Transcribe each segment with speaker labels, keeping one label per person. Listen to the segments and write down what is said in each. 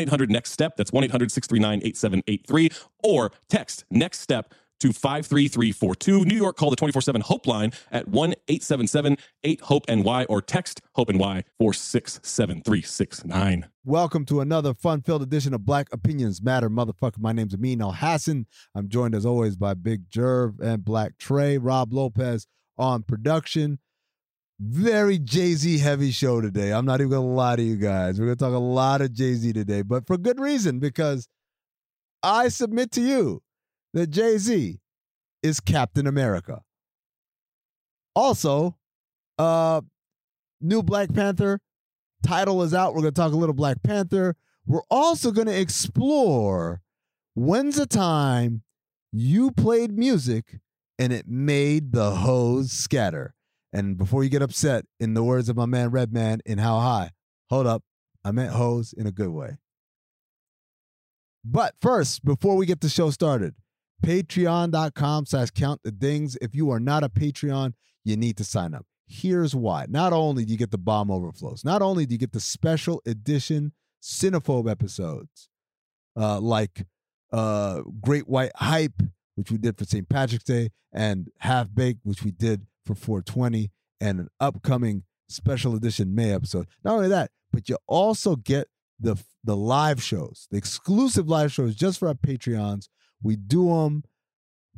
Speaker 1: 800 Next Step. That's 1 800 639 8783. Or text Next Step to 53342. New York, call the 24 7 Hope line at 1 877 8 Hope NY or text Hope NY 467369.
Speaker 2: Welcome to another fun filled edition of Black Opinions Matter, motherfucker. My name's Amin Elhassan. I'm joined as always by Big Jerv and Black Trey, Rob Lopez on production. Very Jay Z heavy show today. I'm not even gonna lie to you guys. We're gonna talk a lot of Jay Z today, but for good reason because I submit to you that Jay Z is Captain America. Also, uh, new Black Panther title is out. We're going to talk a little Black Panther. We're also going to explore when's the time you played music and it made the hoes scatter. And before you get upset, in the words of my man Redman in How High, hold up, I meant hoes in a good way. But first, before we get the show started, patreon.com slash count the dings. If you are not a Patreon, you need to sign up. Here's why. Not only do you get the bomb overflows, not only do you get the special edition Cinephobe episodes, uh, like uh, Great White Hype, which we did for St. Patrick's Day, and Half Baked, which we did for 420, and an upcoming special edition May episode. Not only that, but you also get the the live shows, the exclusive live shows just for our Patreons. We do them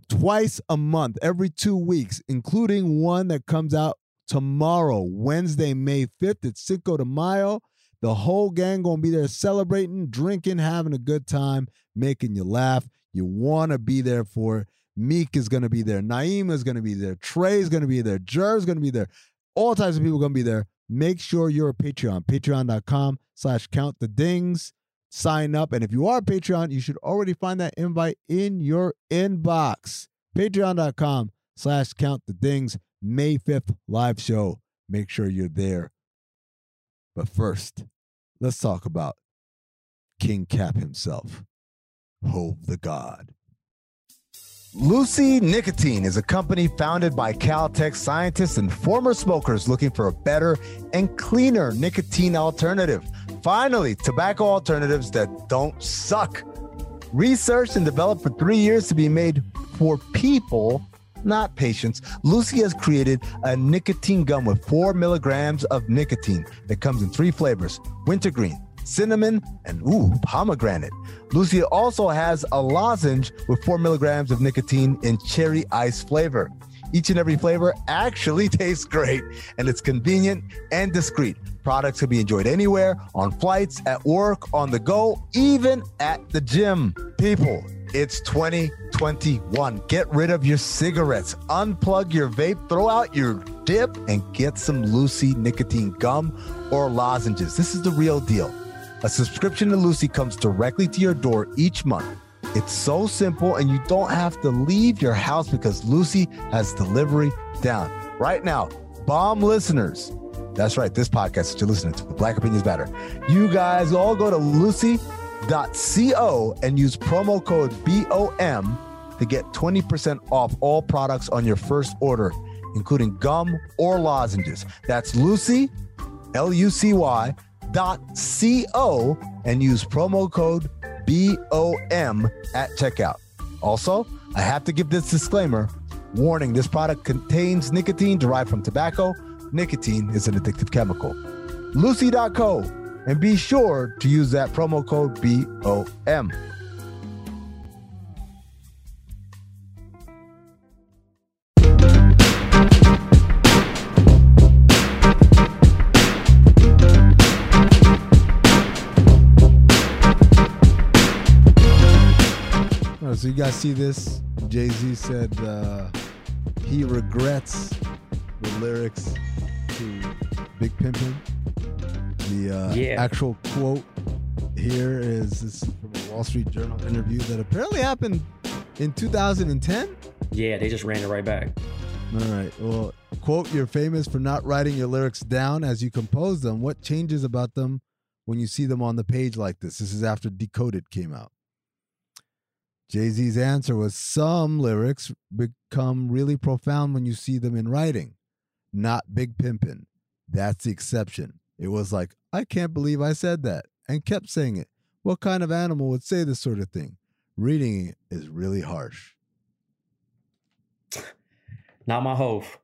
Speaker 2: twice a month, every two weeks, including one that comes out tomorrow, Wednesday, May 5th at Cinco de Mayo. The whole gang gonna be there celebrating, drinking, having a good time, making you laugh. You wanna be there for it. Meek is gonna be there. Naima is gonna be there. Trey is gonna be there. Jer is gonna be there. All types of people gonna be there. Make sure you're a Patreon. Patreon.com slash count the dings. Sign up. And if you are a Patreon, you should already find that invite in your inbox. Patreon.com slash count the dings. May 5th live show. Make sure you're there. But first, let's talk about King Cap himself, Hove the God. Lucy Nicotine is a company founded by Caltech scientists and former smokers looking for a better and cleaner nicotine alternative. Finally, tobacco alternatives that don't suck. Researched and developed for three years to be made for people, not patients, Lucy has created a nicotine gum with four milligrams of nicotine that comes in three flavors wintergreen, cinnamon, and ooh, pomegranate. Lucy also has a lozenge with four milligrams of nicotine in cherry ice flavor. Each and every flavor actually tastes great, and it's convenient and discreet. Products can be enjoyed anywhere, on flights, at work, on the go, even at the gym. People, it's 2021. Get rid of your cigarettes, unplug your vape, throw out your dip, and get some Lucy nicotine gum or lozenges. This is the real deal. A subscription to Lucy comes directly to your door each month. It's so simple, and you don't have to leave your house because Lucy has delivery down. Right now, bomb listeners, That's right, this podcast that you're listening to, Black Opinions Matter. You guys all go to lucy.co and use promo code BOM to get 20% off all products on your first order, including gum or lozenges. That's Lucy, L U C Y, dot C O, and use promo code BOM at checkout. Also, I have to give this disclaimer warning this product contains nicotine derived from tobacco. Nicotine is an addictive chemical. Lucy.co and be sure to use that promo code BOM. Oh, so you guys see this? Jay Z said uh, he regrets the lyrics to Big Pimpin'. The uh,
Speaker 3: Yeah.
Speaker 2: actual quote here is this from a Wall Street Journal interview that apparently happened in 2010.
Speaker 3: Yeah, they just ran it right back.
Speaker 2: All right. Well, quote, you're famous for not writing your lyrics down as you compose them. What changes about them when you see them on the page like this? This is after Decoded came out. Jay Z's answer was some lyrics become really profound when you see them in writing, not Big Pimpin'. That's the exception. It was like, I can't believe I said that and kept saying it. What kind of animal would say this sort of thing? Reading it is really harsh,
Speaker 3: Not my hove.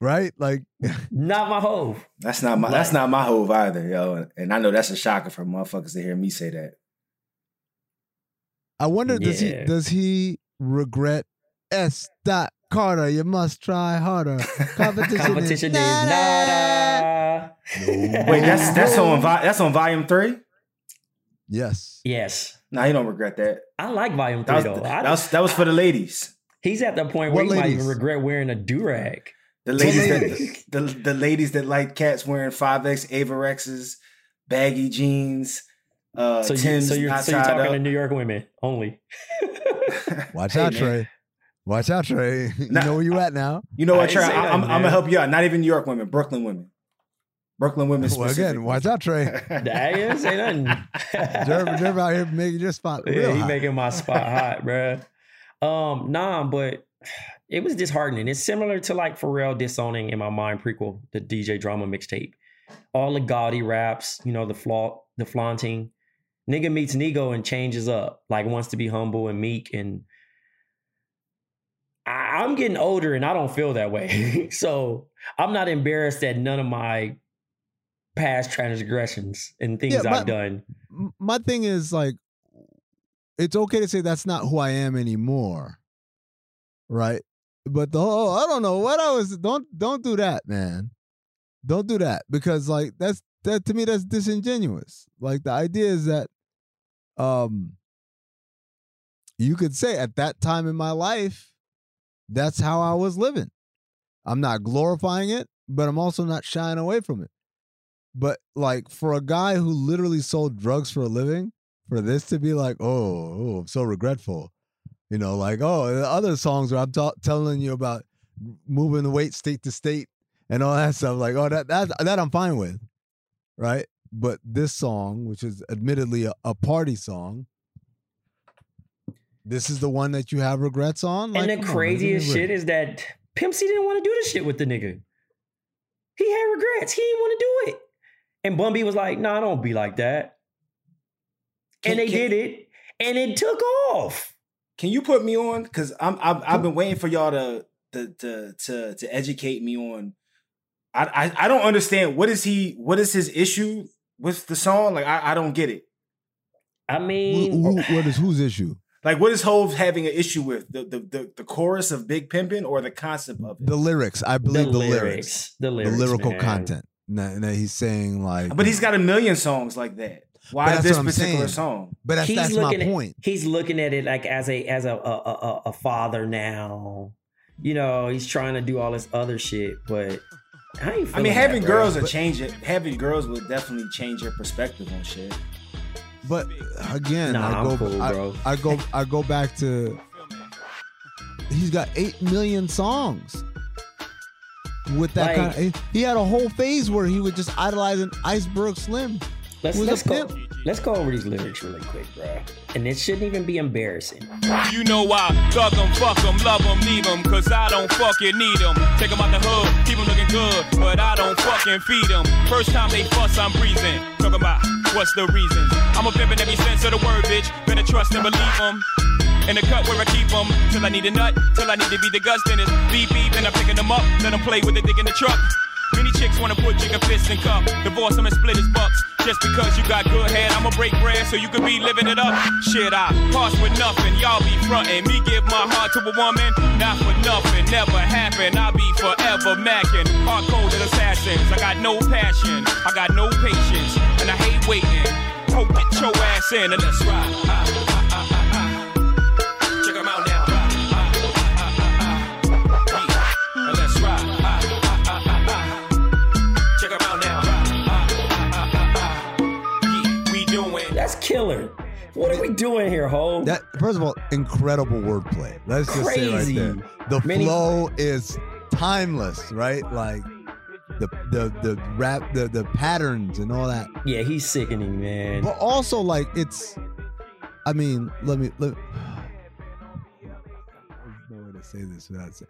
Speaker 2: right? Like,
Speaker 3: Not my hove.
Speaker 4: That's not my that's not my hove either, yo. And I know that's a shocker for motherfuckers to hear me say that.
Speaker 2: I wonder does he does he regret S. Dot Carter? You must try harder. Competition,
Speaker 3: Competition is
Speaker 2: nada.
Speaker 3: nada.
Speaker 4: Wait, that's that's on vi- that's on volume three.
Speaker 2: Yes.
Speaker 3: Yes.
Speaker 4: Nah, you don't regret that.
Speaker 3: I like volume
Speaker 4: That
Speaker 3: three
Speaker 4: was,
Speaker 3: though.
Speaker 4: That was that was for the ladies.
Speaker 3: he's at the point
Speaker 2: What
Speaker 3: where he might even regret wearing a do rag.
Speaker 4: The ladies
Speaker 2: ladies?
Speaker 4: that the, the ladies that like cats wearing five X Avirexes, baggy jeans, uh,
Speaker 3: So, you, so you're so you're talking
Speaker 4: up.
Speaker 3: to New York women only.
Speaker 2: Watch
Speaker 4: Hey,
Speaker 2: out,
Speaker 4: man.
Speaker 2: Trey. Watch out, Trey. You
Speaker 4: Nah.
Speaker 2: know where you at now.
Speaker 4: You know what, Trey? I, I'm, I'm gonna help you out. Not even New York women, Brooklyn women, Brooklyn women.
Speaker 2: Well, again, watch out, Trey.
Speaker 3: I didn't say nothing.
Speaker 2: Jerv, Jerv out here making your spot
Speaker 3: Yeah,
Speaker 2: real
Speaker 3: he
Speaker 2: hot.
Speaker 3: making my spot hot, bruh. Um, nah, but it was disheartening. It's similar to like Pharrell disowning in my mind prequel, the DJ drama mixtape. All the gaudy raps, you know, the flaw, the flaunting. Nigga meets Nego and changes up, like wants to be humble and meek. And I, I'm getting older and I don't feel that way. so I'm not embarrassed at none of my past transgressions and things
Speaker 2: Yeah,
Speaker 3: I've done.
Speaker 2: My thing is like, it's okay to say that's not who I am anymore, right? But the whole, I don't know what I was. Don't don't do that, man. Don't do that because like that's that to me that's disingenuous. Like the idea is that, um, you could say at that time in my life, that's how I was living. I'm not glorifying it, but I'm also not shying away from it. But like for a guy who literally sold drugs for a living, for this to be like, oh, oh I'm so regretful. You know, like, oh, the other songs where I'm telling you about moving the weight state to state and all that stuff, like, oh, that that that I'm fine with, right? But this song, which is admittedly a, a party song, this is the one that you have regrets on. Like,
Speaker 3: and the
Speaker 2: come on, man, give me a
Speaker 3: craziest shit is that Pimp C didn't want to do this shit with the nigga. He had regrets. He didn't want to do it. And Bun B was like, "No, nah, don't be like that.
Speaker 4: Can-
Speaker 3: and they
Speaker 4: can-
Speaker 3: did it. And it took off.
Speaker 4: Can you put me on? Because I'm I've, I've been waiting for y'all to to to to, to educate me on. I, I I don't understand what is he what is his issue with the song? Like I, I don't get it.
Speaker 3: I mean,
Speaker 2: who- what is whose issue?
Speaker 4: Like what is Hove having an issue with the the the, the chorus of Big Pimpin' or the concept of it?
Speaker 2: The lyrics, I believe the,
Speaker 3: lyrics,
Speaker 2: lyrics,
Speaker 3: the
Speaker 2: the lyrical
Speaker 3: man.
Speaker 2: content. And that he's saying like,
Speaker 4: but he's got a million songs like that. Why
Speaker 2: But that's
Speaker 4: this particular
Speaker 2: saying.
Speaker 4: song?
Speaker 2: But that's,
Speaker 3: He's
Speaker 2: that's my
Speaker 3: looking at-
Speaker 2: point.
Speaker 3: He's looking at it like as a as a a, a, a- a father now. You know, he's trying to do all this other shit, but I
Speaker 4: I mean, having
Speaker 3: that,
Speaker 4: girls would change it. Having girls would definitely change your perspective on shit.
Speaker 2: But again,
Speaker 3: Nah,
Speaker 2: I go,
Speaker 3: cool,
Speaker 2: I. I go, I go back to. He's got eight million songs. with that
Speaker 3: Like-
Speaker 2: kind of. He had a whole phase where he would just idolize an Iceberg Slim.
Speaker 3: Let's let's go.
Speaker 2: pimp?
Speaker 3: Let's go over these lyrics really quick, bro. And it shouldn't even be embarrassing.
Speaker 5: You know I thug 'em, fuck 'em, love 'em, leave 'em, cause I don't fucking need 'em. Take 'em out the hood, keep 'em looking good, but I don't fucking feed 'em. First time they fuss, I'm breathing. Talking about what's the reason. I'm a pimp in every sense of the word, bitch. Better trust and believe 'em. In the cut where I keep 'em, till I need a nut, till I need to be the gust in it. Beep beep, and I'm picking 'em up, let 'em play with the dick in the truck. Many chicks wanna put Jigga fist in cup, divorce 'em and split his bucks. Just because you got good head, I'ma break bread so you can be living it up. Shit, I pass with nothing, y'all be frontin'. Me give my heart to a woman, not for nothing, never happen. I'll be forever macking. Hard coded assassins, I got no passion, I got no patience, and I hate waiting. Hope get your ass in and let's ride.
Speaker 3: Killer. What are we doing here, Ho?
Speaker 2: That first of all, incredible wordplay. Let's just say right there, the
Speaker 3: Many-
Speaker 2: flow is timeless, right? Like the the the rap, the the patterns and all that.
Speaker 3: yeah, he's sickening, man.
Speaker 2: But also, like it's. I mean, let me let. No way to say this without saying.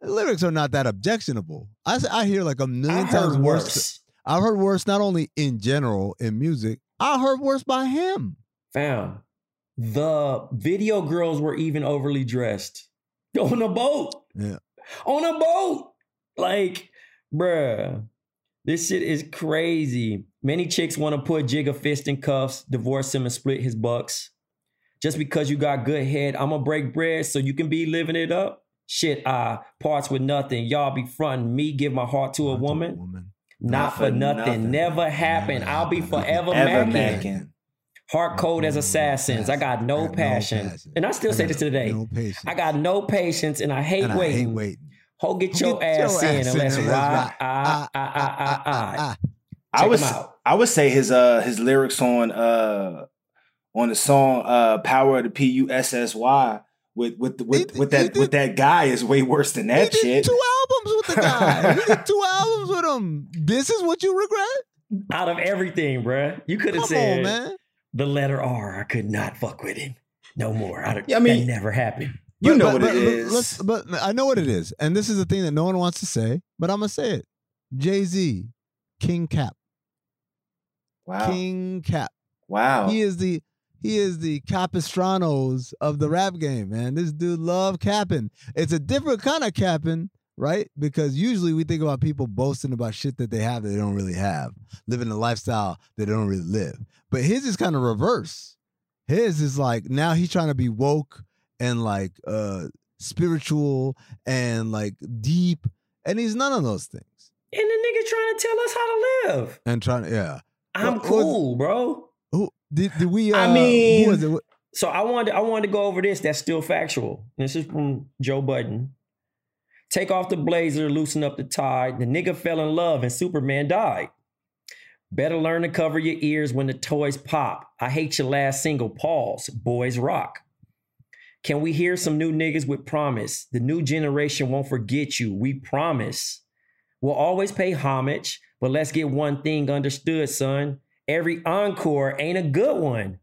Speaker 2: The lyrics are not that objectionable. I, I hear like a million
Speaker 3: I
Speaker 2: times worse.
Speaker 3: worse.
Speaker 2: I've heard worse not only in general in music. I heard worse by him.
Speaker 3: Found the video girls were even overly dressed on a boat.
Speaker 2: Yeah.
Speaker 3: On a boat. Like, bruh, this shit is crazy. Many chicks want to put Jigga fist in cuffs, divorce him, and split his bucks. Just because you got good head, I'ma break bread so you can be living it up. Shit, I parts with nothing. Y'all be fronting me, give my heart to a woman.
Speaker 2: woman.
Speaker 3: Not for nothing. Never happen.
Speaker 2: Never
Speaker 3: I'll be forever
Speaker 4: Ever
Speaker 3: macking.
Speaker 4: macking.
Speaker 3: Heart cold as assassins. I got no
Speaker 2: I got no
Speaker 3: passion.
Speaker 2: passion.
Speaker 3: And I still
Speaker 2: I
Speaker 3: say this today.
Speaker 2: No.
Speaker 3: I got no patience and I hate
Speaker 2: and I
Speaker 3: waiting.
Speaker 2: hate waiting.
Speaker 3: Ho, get your
Speaker 2: get
Speaker 3: ass
Speaker 2: your
Speaker 3: in
Speaker 2: ass
Speaker 3: and
Speaker 2: in
Speaker 3: let's
Speaker 2: and
Speaker 3: ride.
Speaker 2: let's ride.
Speaker 3: Ah.
Speaker 4: I
Speaker 3: Check
Speaker 4: would
Speaker 3: 'em
Speaker 4: s-
Speaker 3: out.
Speaker 4: I would say his uh his lyrics on uh on the song uh Power of the P U S S Y with with with with that with that guy is way worse than that shit.
Speaker 2: two albums with the guy. he did two albums with him. This is what you regret?
Speaker 3: Out of everything, bruh. You could have said
Speaker 2: on, man.
Speaker 3: the letter R. I could not fuck with him. No more. I,
Speaker 4: Yeah, I mean-
Speaker 3: that never happened.
Speaker 4: You
Speaker 2: But-
Speaker 4: know
Speaker 2: but-
Speaker 4: what
Speaker 2: but-
Speaker 4: it
Speaker 2: but
Speaker 4: is.
Speaker 2: let's- But I know what it is, and this is the thing that no one wants to say, but I'm gonna say it. Jay Z, King Cap,
Speaker 4: wow.
Speaker 2: King Cap.
Speaker 4: Wow.
Speaker 2: He is the he is the Capistranos of the rap game, man. This dude love capping. It's a different kind of capping, right? Because usually we think about people boasting about shit that they have that they don't really have, living a lifestyle that they don't really live. But his is kind of reverse. His is like now he's trying to be woke and like uh spiritual and like deep, and he's none of those things.
Speaker 3: And the nigga trying to tell us how to live.
Speaker 2: And trying to yeah.
Speaker 3: I'm
Speaker 2: What- what was-
Speaker 3: cool, bro.
Speaker 2: Who did, did we? Uh,
Speaker 4: I mean-
Speaker 2: who was it?
Speaker 3: So I wanted I wanted to go over this. That's still factual. This is from Joe Budden. Take off the blazer, loosen up the tie. The nigga fell in love and Superman died. Better learn to cover your ears when the toys pop. I hate your last single. Pause. Boys rock. Can we hear some new niggas with promise? The new generation won't forget you. We promise. We'll always pay homage, but let's get one thing understood, son. Every encore ain't a good one.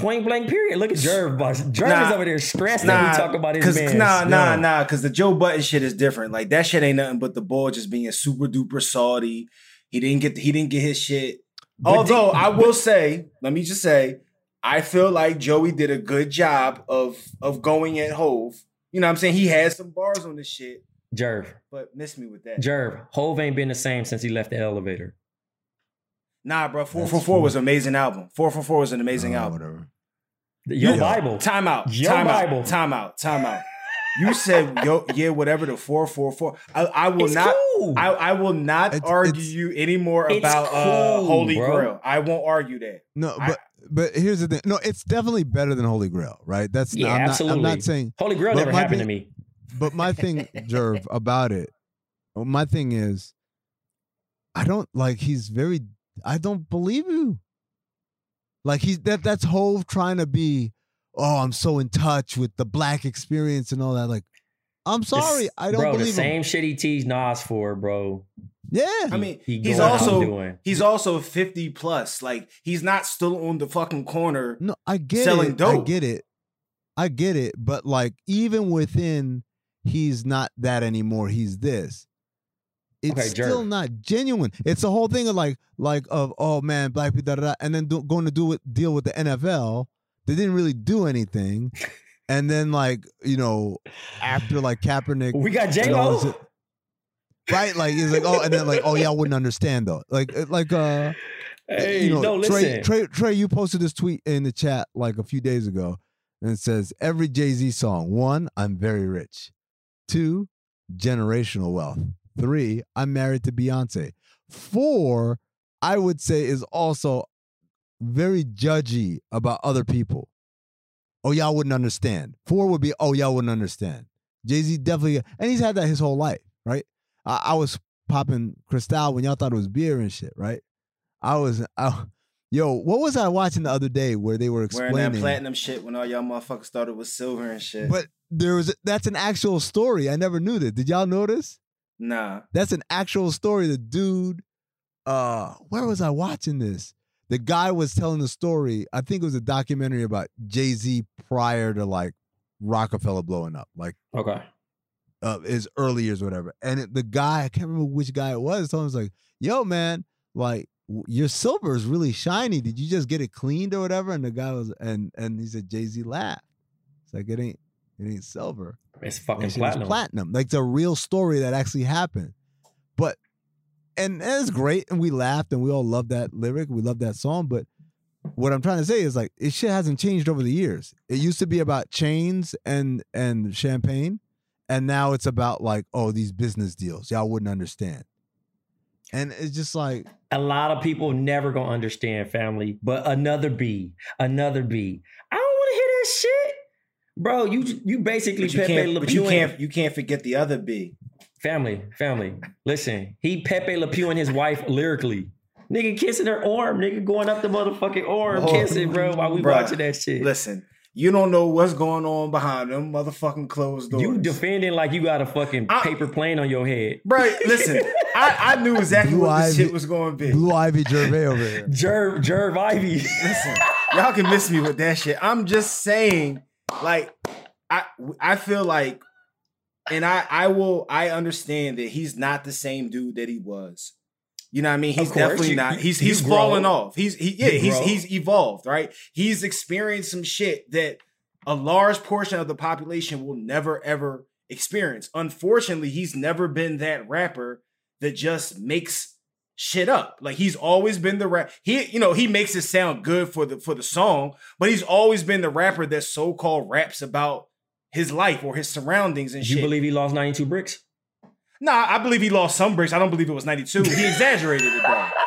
Speaker 3: Point blank period. Look at Jerv. Jerv
Speaker 4: Nah.
Speaker 3: is over there stressed that we talk about his man.
Speaker 4: Nah, nah,
Speaker 2: Yo.
Speaker 4: nah. Because the Joe Budden shit is different. Like that shit ain't nothing but the ball just being super duper salty. He didn't get he didn't get his shit.
Speaker 3: But
Speaker 4: Although
Speaker 3: di-
Speaker 4: I will say, let me just say, I feel like Joey did a good job of of going at Hove. You know what I'm saying? He had some bars on this shit,
Speaker 3: Jerv.
Speaker 4: but miss me with that.
Speaker 3: Jerv. Hove ain't been the same since he left the elevator.
Speaker 4: Nah, bro. Four
Speaker 2: That's
Speaker 4: for four
Speaker 2: true.
Speaker 4: was an amazing album. Four four four was an amazing
Speaker 2: Oh,
Speaker 4: album.
Speaker 2: Whatever.
Speaker 3: Your
Speaker 4: You-
Speaker 3: Bible.
Speaker 4: Time out.
Speaker 3: Your
Speaker 4: time
Speaker 3: Bible.
Speaker 4: out. Time out. Time out. You said yo yeah whatever the four four four. I, I will
Speaker 3: It's
Speaker 4: not.
Speaker 3: cool.
Speaker 4: I, I will not
Speaker 2: It's-
Speaker 4: argue
Speaker 2: it's-
Speaker 4: you anymore
Speaker 3: It's
Speaker 4: about uh, Holy
Speaker 3: bro.
Speaker 4: Grail. I won't argue that.
Speaker 2: No,
Speaker 4: I-
Speaker 2: but but here's the thing. No, it's definitely better than Holy Grail, right? That's
Speaker 3: Yeah,
Speaker 2: I'm not,
Speaker 3: absolutely.
Speaker 2: I'm not saying,
Speaker 3: Holy Grail never
Speaker 2: my
Speaker 3: happened to me.
Speaker 2: but my thing, Jerv, about it, my thing is, I don't like. He's very. I don't believe you. Like he's that. That's Hove trying to be. Oh, I'm so in touch with the black experience and all that. Like, I'm sorry,
Speaker 3: This-
Speaker 2: I don't
Speaker 3: bro,
Speaker 2: believe
Speaker 3: the same
Speaker 2: him.
Speaker 3: shit he teased Nas for, bro.
Speaker 2: Yeah,
Speaker 4: I mean,
Speaker 3: he
Speaker 4: he's also
Speaker 3: doing.
Speaker 4: he's also 50 plus. Like he's not still on the fucking corner.
Speaker 2: no, I get
Speaker 4: selling
Speaker 2: it.
Speaker 4: dope.
Speaker 2: I get it. I get it. But like, even within, he's not that anymore. He's this. It's
Speaker 3: Okay,
Speaker 2: still not genuine. It's the whole thing of like, like of oh man, black people, da, da, da, and then do, going to do it, deal with the NFL. They didn't really do anything, and then like you know, after like Kaepernick,
Speaker 3: We got J
Speaker 2: and all
Speaker 3: Lo.
Speaker 2: right? Like he's like, oh, and then like, oh, y'all wouldn't understand though. Like, like, uh,
Speaker 3: Hey,
Speaker 2: you know,
Speaker 3: no,
Speaker 2: Trey,
Speaker 3: listen.
Speaker 2: Trey, Trey, you posted this tweet in the chat like a few days ago, and it says every Jay Z song: one, I'm very rich; two, generational wealth; three, I'm married to Beyonce; four, I would say is also very judgy about other people. Oh, y'all wouldn't understand. Four would be, oh, y'all wouldn't understand. Jay Z definitely, and he's had that his whole life, right? I, I was popping Cristal when y'all thought it was beer and shit, right? I was, I, yo, what was I watching the other day where they were
Speaker 4: Wearing
Speaker 2: explaining?
Speaker 4: that platinum shit when all y'all motherfuckers started with silver and shit.
Speaker 2: But there was that's an actual story. I never knew that. Did y'all notice?
Speaker 4: Nah.
Speaker 2: That's an actual story. The dude, uh, where was I watching this? The guy was telling the story. I think it was a documentary about Jay Z prior to like Rockefeller blowing up, like
Speaker 3: Okay.
Speaker 2: uh, his early years, or whatever. And it, the guy, I can't remember which guy it was. Told him was like, "Yo, man, like your silver is really shiny. Did you just get it cleaned or whatever?" And the guy was, and and he said, Jay Z laughed. It's like it ain't, it ain't silver.
Speaker 3: It's fucking platinum.
Speaker 2: platinum. Like the real story that actually happened. But and it's great, and we laughed, and we all love that lyric. We love that song. But what I'm trying to say is like it shit hasn't changed over the years. It used to be about chains and and champagne, and now it's about like oh these business deals. Y'all wouldn't understand. And it's just like
Speaker 3: A lot of people never gonna understand family, but another B, another B. I don't want to hear that shit, bro. You you basically
Speaker 4: But you
Speaker 3: Pepe
Speaker 4: can't,
Speaker 3: Le
Speaker 4: but you
Speaker 3: Pew
Speaker 4: can't you can't forget the other B.
Speaker 3: family, family. Listen, he Pepe Le Pew and his wife lyrically. Nigga kissing her arm, nigga going up the motherfucking arm,
Speaker 4: Oh,
Speaker 3: kissing, bro, while we
Speaker 4: bruh.
Speaker 3: watching that shit.
Speaker 4: Listen, you don't know what's going on behind them motherfucking closed doors.
Speaker 3: You defending like you got a fucking
Speaker 4: I-
Speaker 3: paper plane on your head.
Speaker 4: Bro, listen, I, I knew exactly
Speaker 2: Blue
Speaker 4: what this shit was going to be.
Speaker 2: Blue Ivy Gervais over here.
Speaker 3: Jerv, Jerv Ivy.
Speaker 4: Listen, y'all can miss me with that shit. I'm just saying, like, I I feel like, and I I will I understand that he's not the same dude that he was. You know what I mean? He's definitely
Speaker 3: you-
Speaker 4: not. He's he's falling off. He's he yeah.
Speaker 3: You
Speaker 4: He's
Speaker 3: grow.
Speaker 4: he's evolved. Right. He's experienced some shit that a large portion of the population will never ever experience. Unfortunately, he's never been that rapper that just makes shit up. Like he's always been the rap. He, you know, he makes it sound good for the for the song, but he's always been the rapper that so called raps about his life or his surroundings and
Speaker 3: You
Speaker 4: shit.
Speaker 3: You believe he lost 92 bricks?
Speaker 4: nah, I believe he lost some bricks. I don't believe it was ninety two. He exaggerated it though.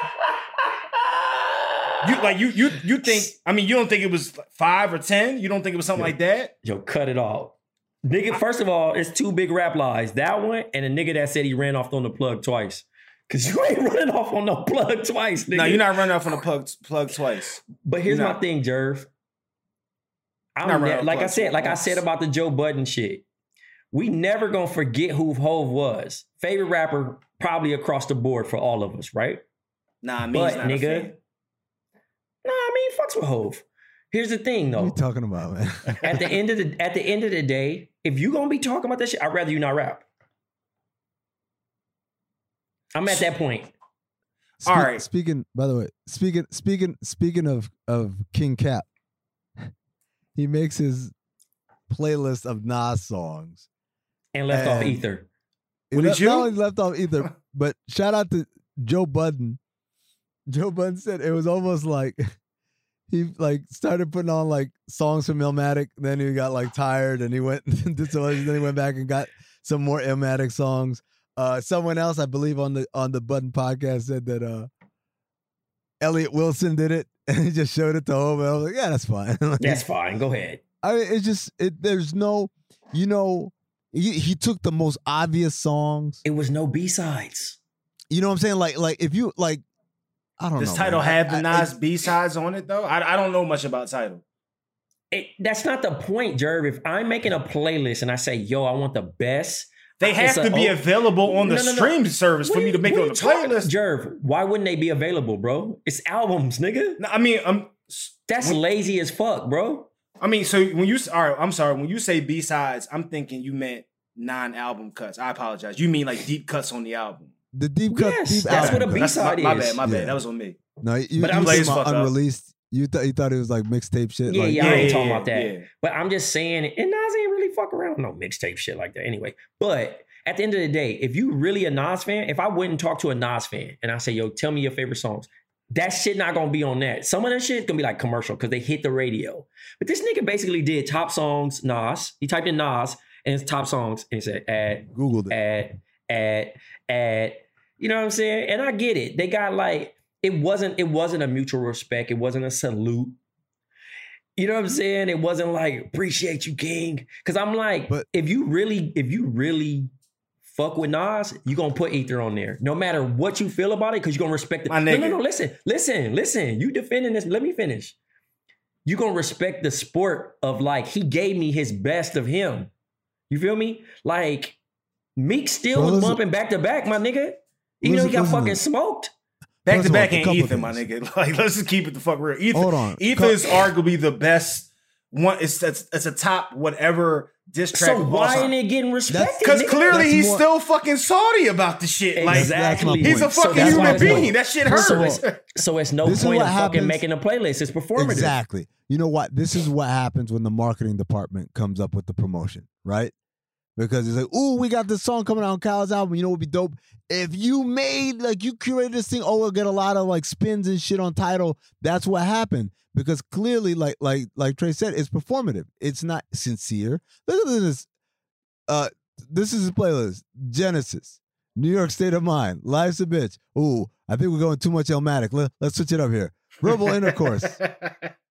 Speaker 4: You like you you you think? I mean, you don't think it was five or ten? You don't think it was something like that?
Speaker 3: Yo, cut it off. Nigga, first of all, it's two big rap lies. That one and a nigga that said he ran off on the plug twice. Cause you ain't running off on no plug twice, nigga.
Speaker 4: No, you're not running off on the plug plug twice.
Speaker 3: But here's my thing, Jerv. I'm
Speaker 4: Not
Speaker 3: ne-
Speaker 4: running
Speaker 3: like I
Speaker 4: plug
Speaker 3: said, like I said about the Joe Budden shit. We never gonna forget who Hove was. Favorite rapper probably across the board for all of us, right?
Speaker 4: Nah, me
Speaker 3: But
Speaker 4: not a
Speaker 3: nigga,
Speaker 4: fan.
Speaker 3: nah, I mean, fucks with Hove. Here's the thing, though.
Speaker 2: What are
Speaker 3: though.
Speaker 2: you talking about, man?
Speaker 3: at the end of the at the end of the day, if you gonna be talking about that shit, I'd rather you not rap. I'm at that point.
Speaker 2: Speak-
Speaker 4: All right.
Speaker 2: Speaking, by the way, speaking, speaking, speaking of of King Cap, he makes his playlist of Nas songs.
Speaker 3: And left off ether.
Speaker 4: What
Speaker 2: He
Speaker 4: did you?
Speaker 2: Not only left off Ether, but shout out to Joe Budden. Joe Budden said it was almost like he like started putting on like songs from Illmatic, then he got like tired and he went and did some then he went back and got some more Illmatic songs. Uh someone else, I believe on the on the Budden podcast said that uh Elliott Wilson did it and he just showed it to home. And I was like, yeah, that's fine. Like,
Speaker 3: That's fine. Go ahead.
Speaker 2: I mean, it's just it. There's no, you know, he, he took the most obvious songs.
Speaker 3: It was no B sides.
Speaker 2: You know what I'm saying? Like, like if you like, I don't
Speaker 4: Does
Speaker 2: know.
Speaker 4: Tidal
Speaker 2: man.
Speaker 4: have
Speaker 2: I-
Speaker 4: the
Speaker 2: I-
Speaker 4: Nas B sides on it though? I, I don't know much about Tidal.
Speaker 3: it, that's not the point, Jerv. If I'm making a playlist and I say, "Yo, I want the best,"
Speaker 4: They have
Speaker 3: it's a-
Speaker 4: to be
Speaker 3: oh,
Speaker 4: available on the
Speaker 3: no, no, no.
Speaker 4: stream service for
Speaker 3: What
Speaker 4: me to make it
Speaker 3: what
Speaker 4: on the playlist.
Speaker 3: Jerv, why wouldn't they be available, bro? It's albums, nigga.
Speaker 4: No, I mean, um, I'm.
Speaker 3: That's
Speaker 4: when-
Speaker 3: lazy as fuck, bro.
Speaker 4: I mean, so when you all right, I'm sorry. When you say B sides, I'm thinking you meant non-album cuts. I apologize. You mean like deep cuts on the album?
Speaker 2: The deep cut.
Speaker 3: Yes,
Speaker 2: deep
Speaker 3: that's
Speaker 2: album
Speaker 3: what a
Speaker 2: cut.
Speaker 4: That's my,
Speaker 3: B-side
Speaker 4: my bad. My
Speaker 2: Yeah.
Speaker 4: bad. That was on me.
Speaker 2: No, you,
Speaker 3: But
Speaker 2: you
Speaker 3: I'm
Speaker 2: talking
Speaker 4: just- fuck up.
Speaker 2: unreleased. You thought you thought it was like mixtape shit.
Speaker 3: Yeah,
Speaker 2: like,
Speaker 3: yeah, I
Speaker 4: Yeah,
Speaker 3: ain't talking about that.
Speaker 4: yeah.
Speaker 3: But I'm just saying, and Nas ain't really fuck around with no mixtape shit like that anyway. But at the end of the day, if you really a Nas fan, if I wouldn't talk to a Nas fan and I say, yo, tell me your favorite songs, that shit not gonna be on that. Some of that shit gonna be like commercial because they hit the radio. But this nigga basically did top songs, Nas. He typed in Nas and his top songs and he said add,
Speaker 2: Googled it.
Speaker 3: add, add, add. You know what I'm saying? And I get it. They got like it wasn't it wasn't a mutual respect. It wasn't a salute. You know what I'm saying? It wasn't like appreciate you, King. Cause I'm like,
Speaker 2: But-
Speaker 3: if you really, if you really fuck with Nas, you gonna put Ether on there. No matter what you feel about it, because you're gonna respect it.
Speaker 4: My
Speaker 3: nigga. No,
Speaker 4: no,
Speaker 3: no. Listen, listen, listen. You defending this. Let me finish. you gonna respect the sport of like he gave me his best of him. You feel me? Like Meek still was bumping back to back, my nigga. Even though he got fucking smoked.
Speaker 4: Back
Speaker 2: First
Speaker 4: to back
Speaker 2: a
Speaker 4: Ethan, my nigga. Like, let's just keep it the fuck real. Ethan,
Speaker 2: Hold on.
Speaker 4: Ether is arguably the best one. It's it's, it's a top whatever diss track.
Speaker 3: So why ain't it getting respected?
Speaker 4: Because clearly
Speaker 2: That's
Speaker 4: he's
Speaker 2: more-
Speaker 4: still fucking salty about the shit. Like
Speaker 2: That's my
Speaker 3: exactly.
Speaker 4: he's a
Speaker 2: point. So
Speaker 4: fucking human
Speaker 3: it's no-
Speaker 4: being. that shit
Speaker 3: So
Speaker 4: hurts.
Speaker 3: it's, so it's no
Speaker 2: This
Speaker 3: point
Speaker 2: what
Speaker 3: of fucking making a playlist. It's performative.
Speaker 2: Exactly. You know what? This is what happens when the marketing department comes up with the promotion, right? Because it's like, ooh, we got this song coming out on Kyle's album. You know what would be dope? If you made, like, you curated this thing, oh, we'll get a lot of like spins and shit on Tidal. That's what happened. Because clearly, like, like, like Trey said, it's performative. It's not sincere. Look at this. Uh, this is a playlist. Genesis, New York State of Mind, Life's a Bitch. Ooh, I think we're going too much Illmatic. Let, let's switch it up here. Verbal Intercourse.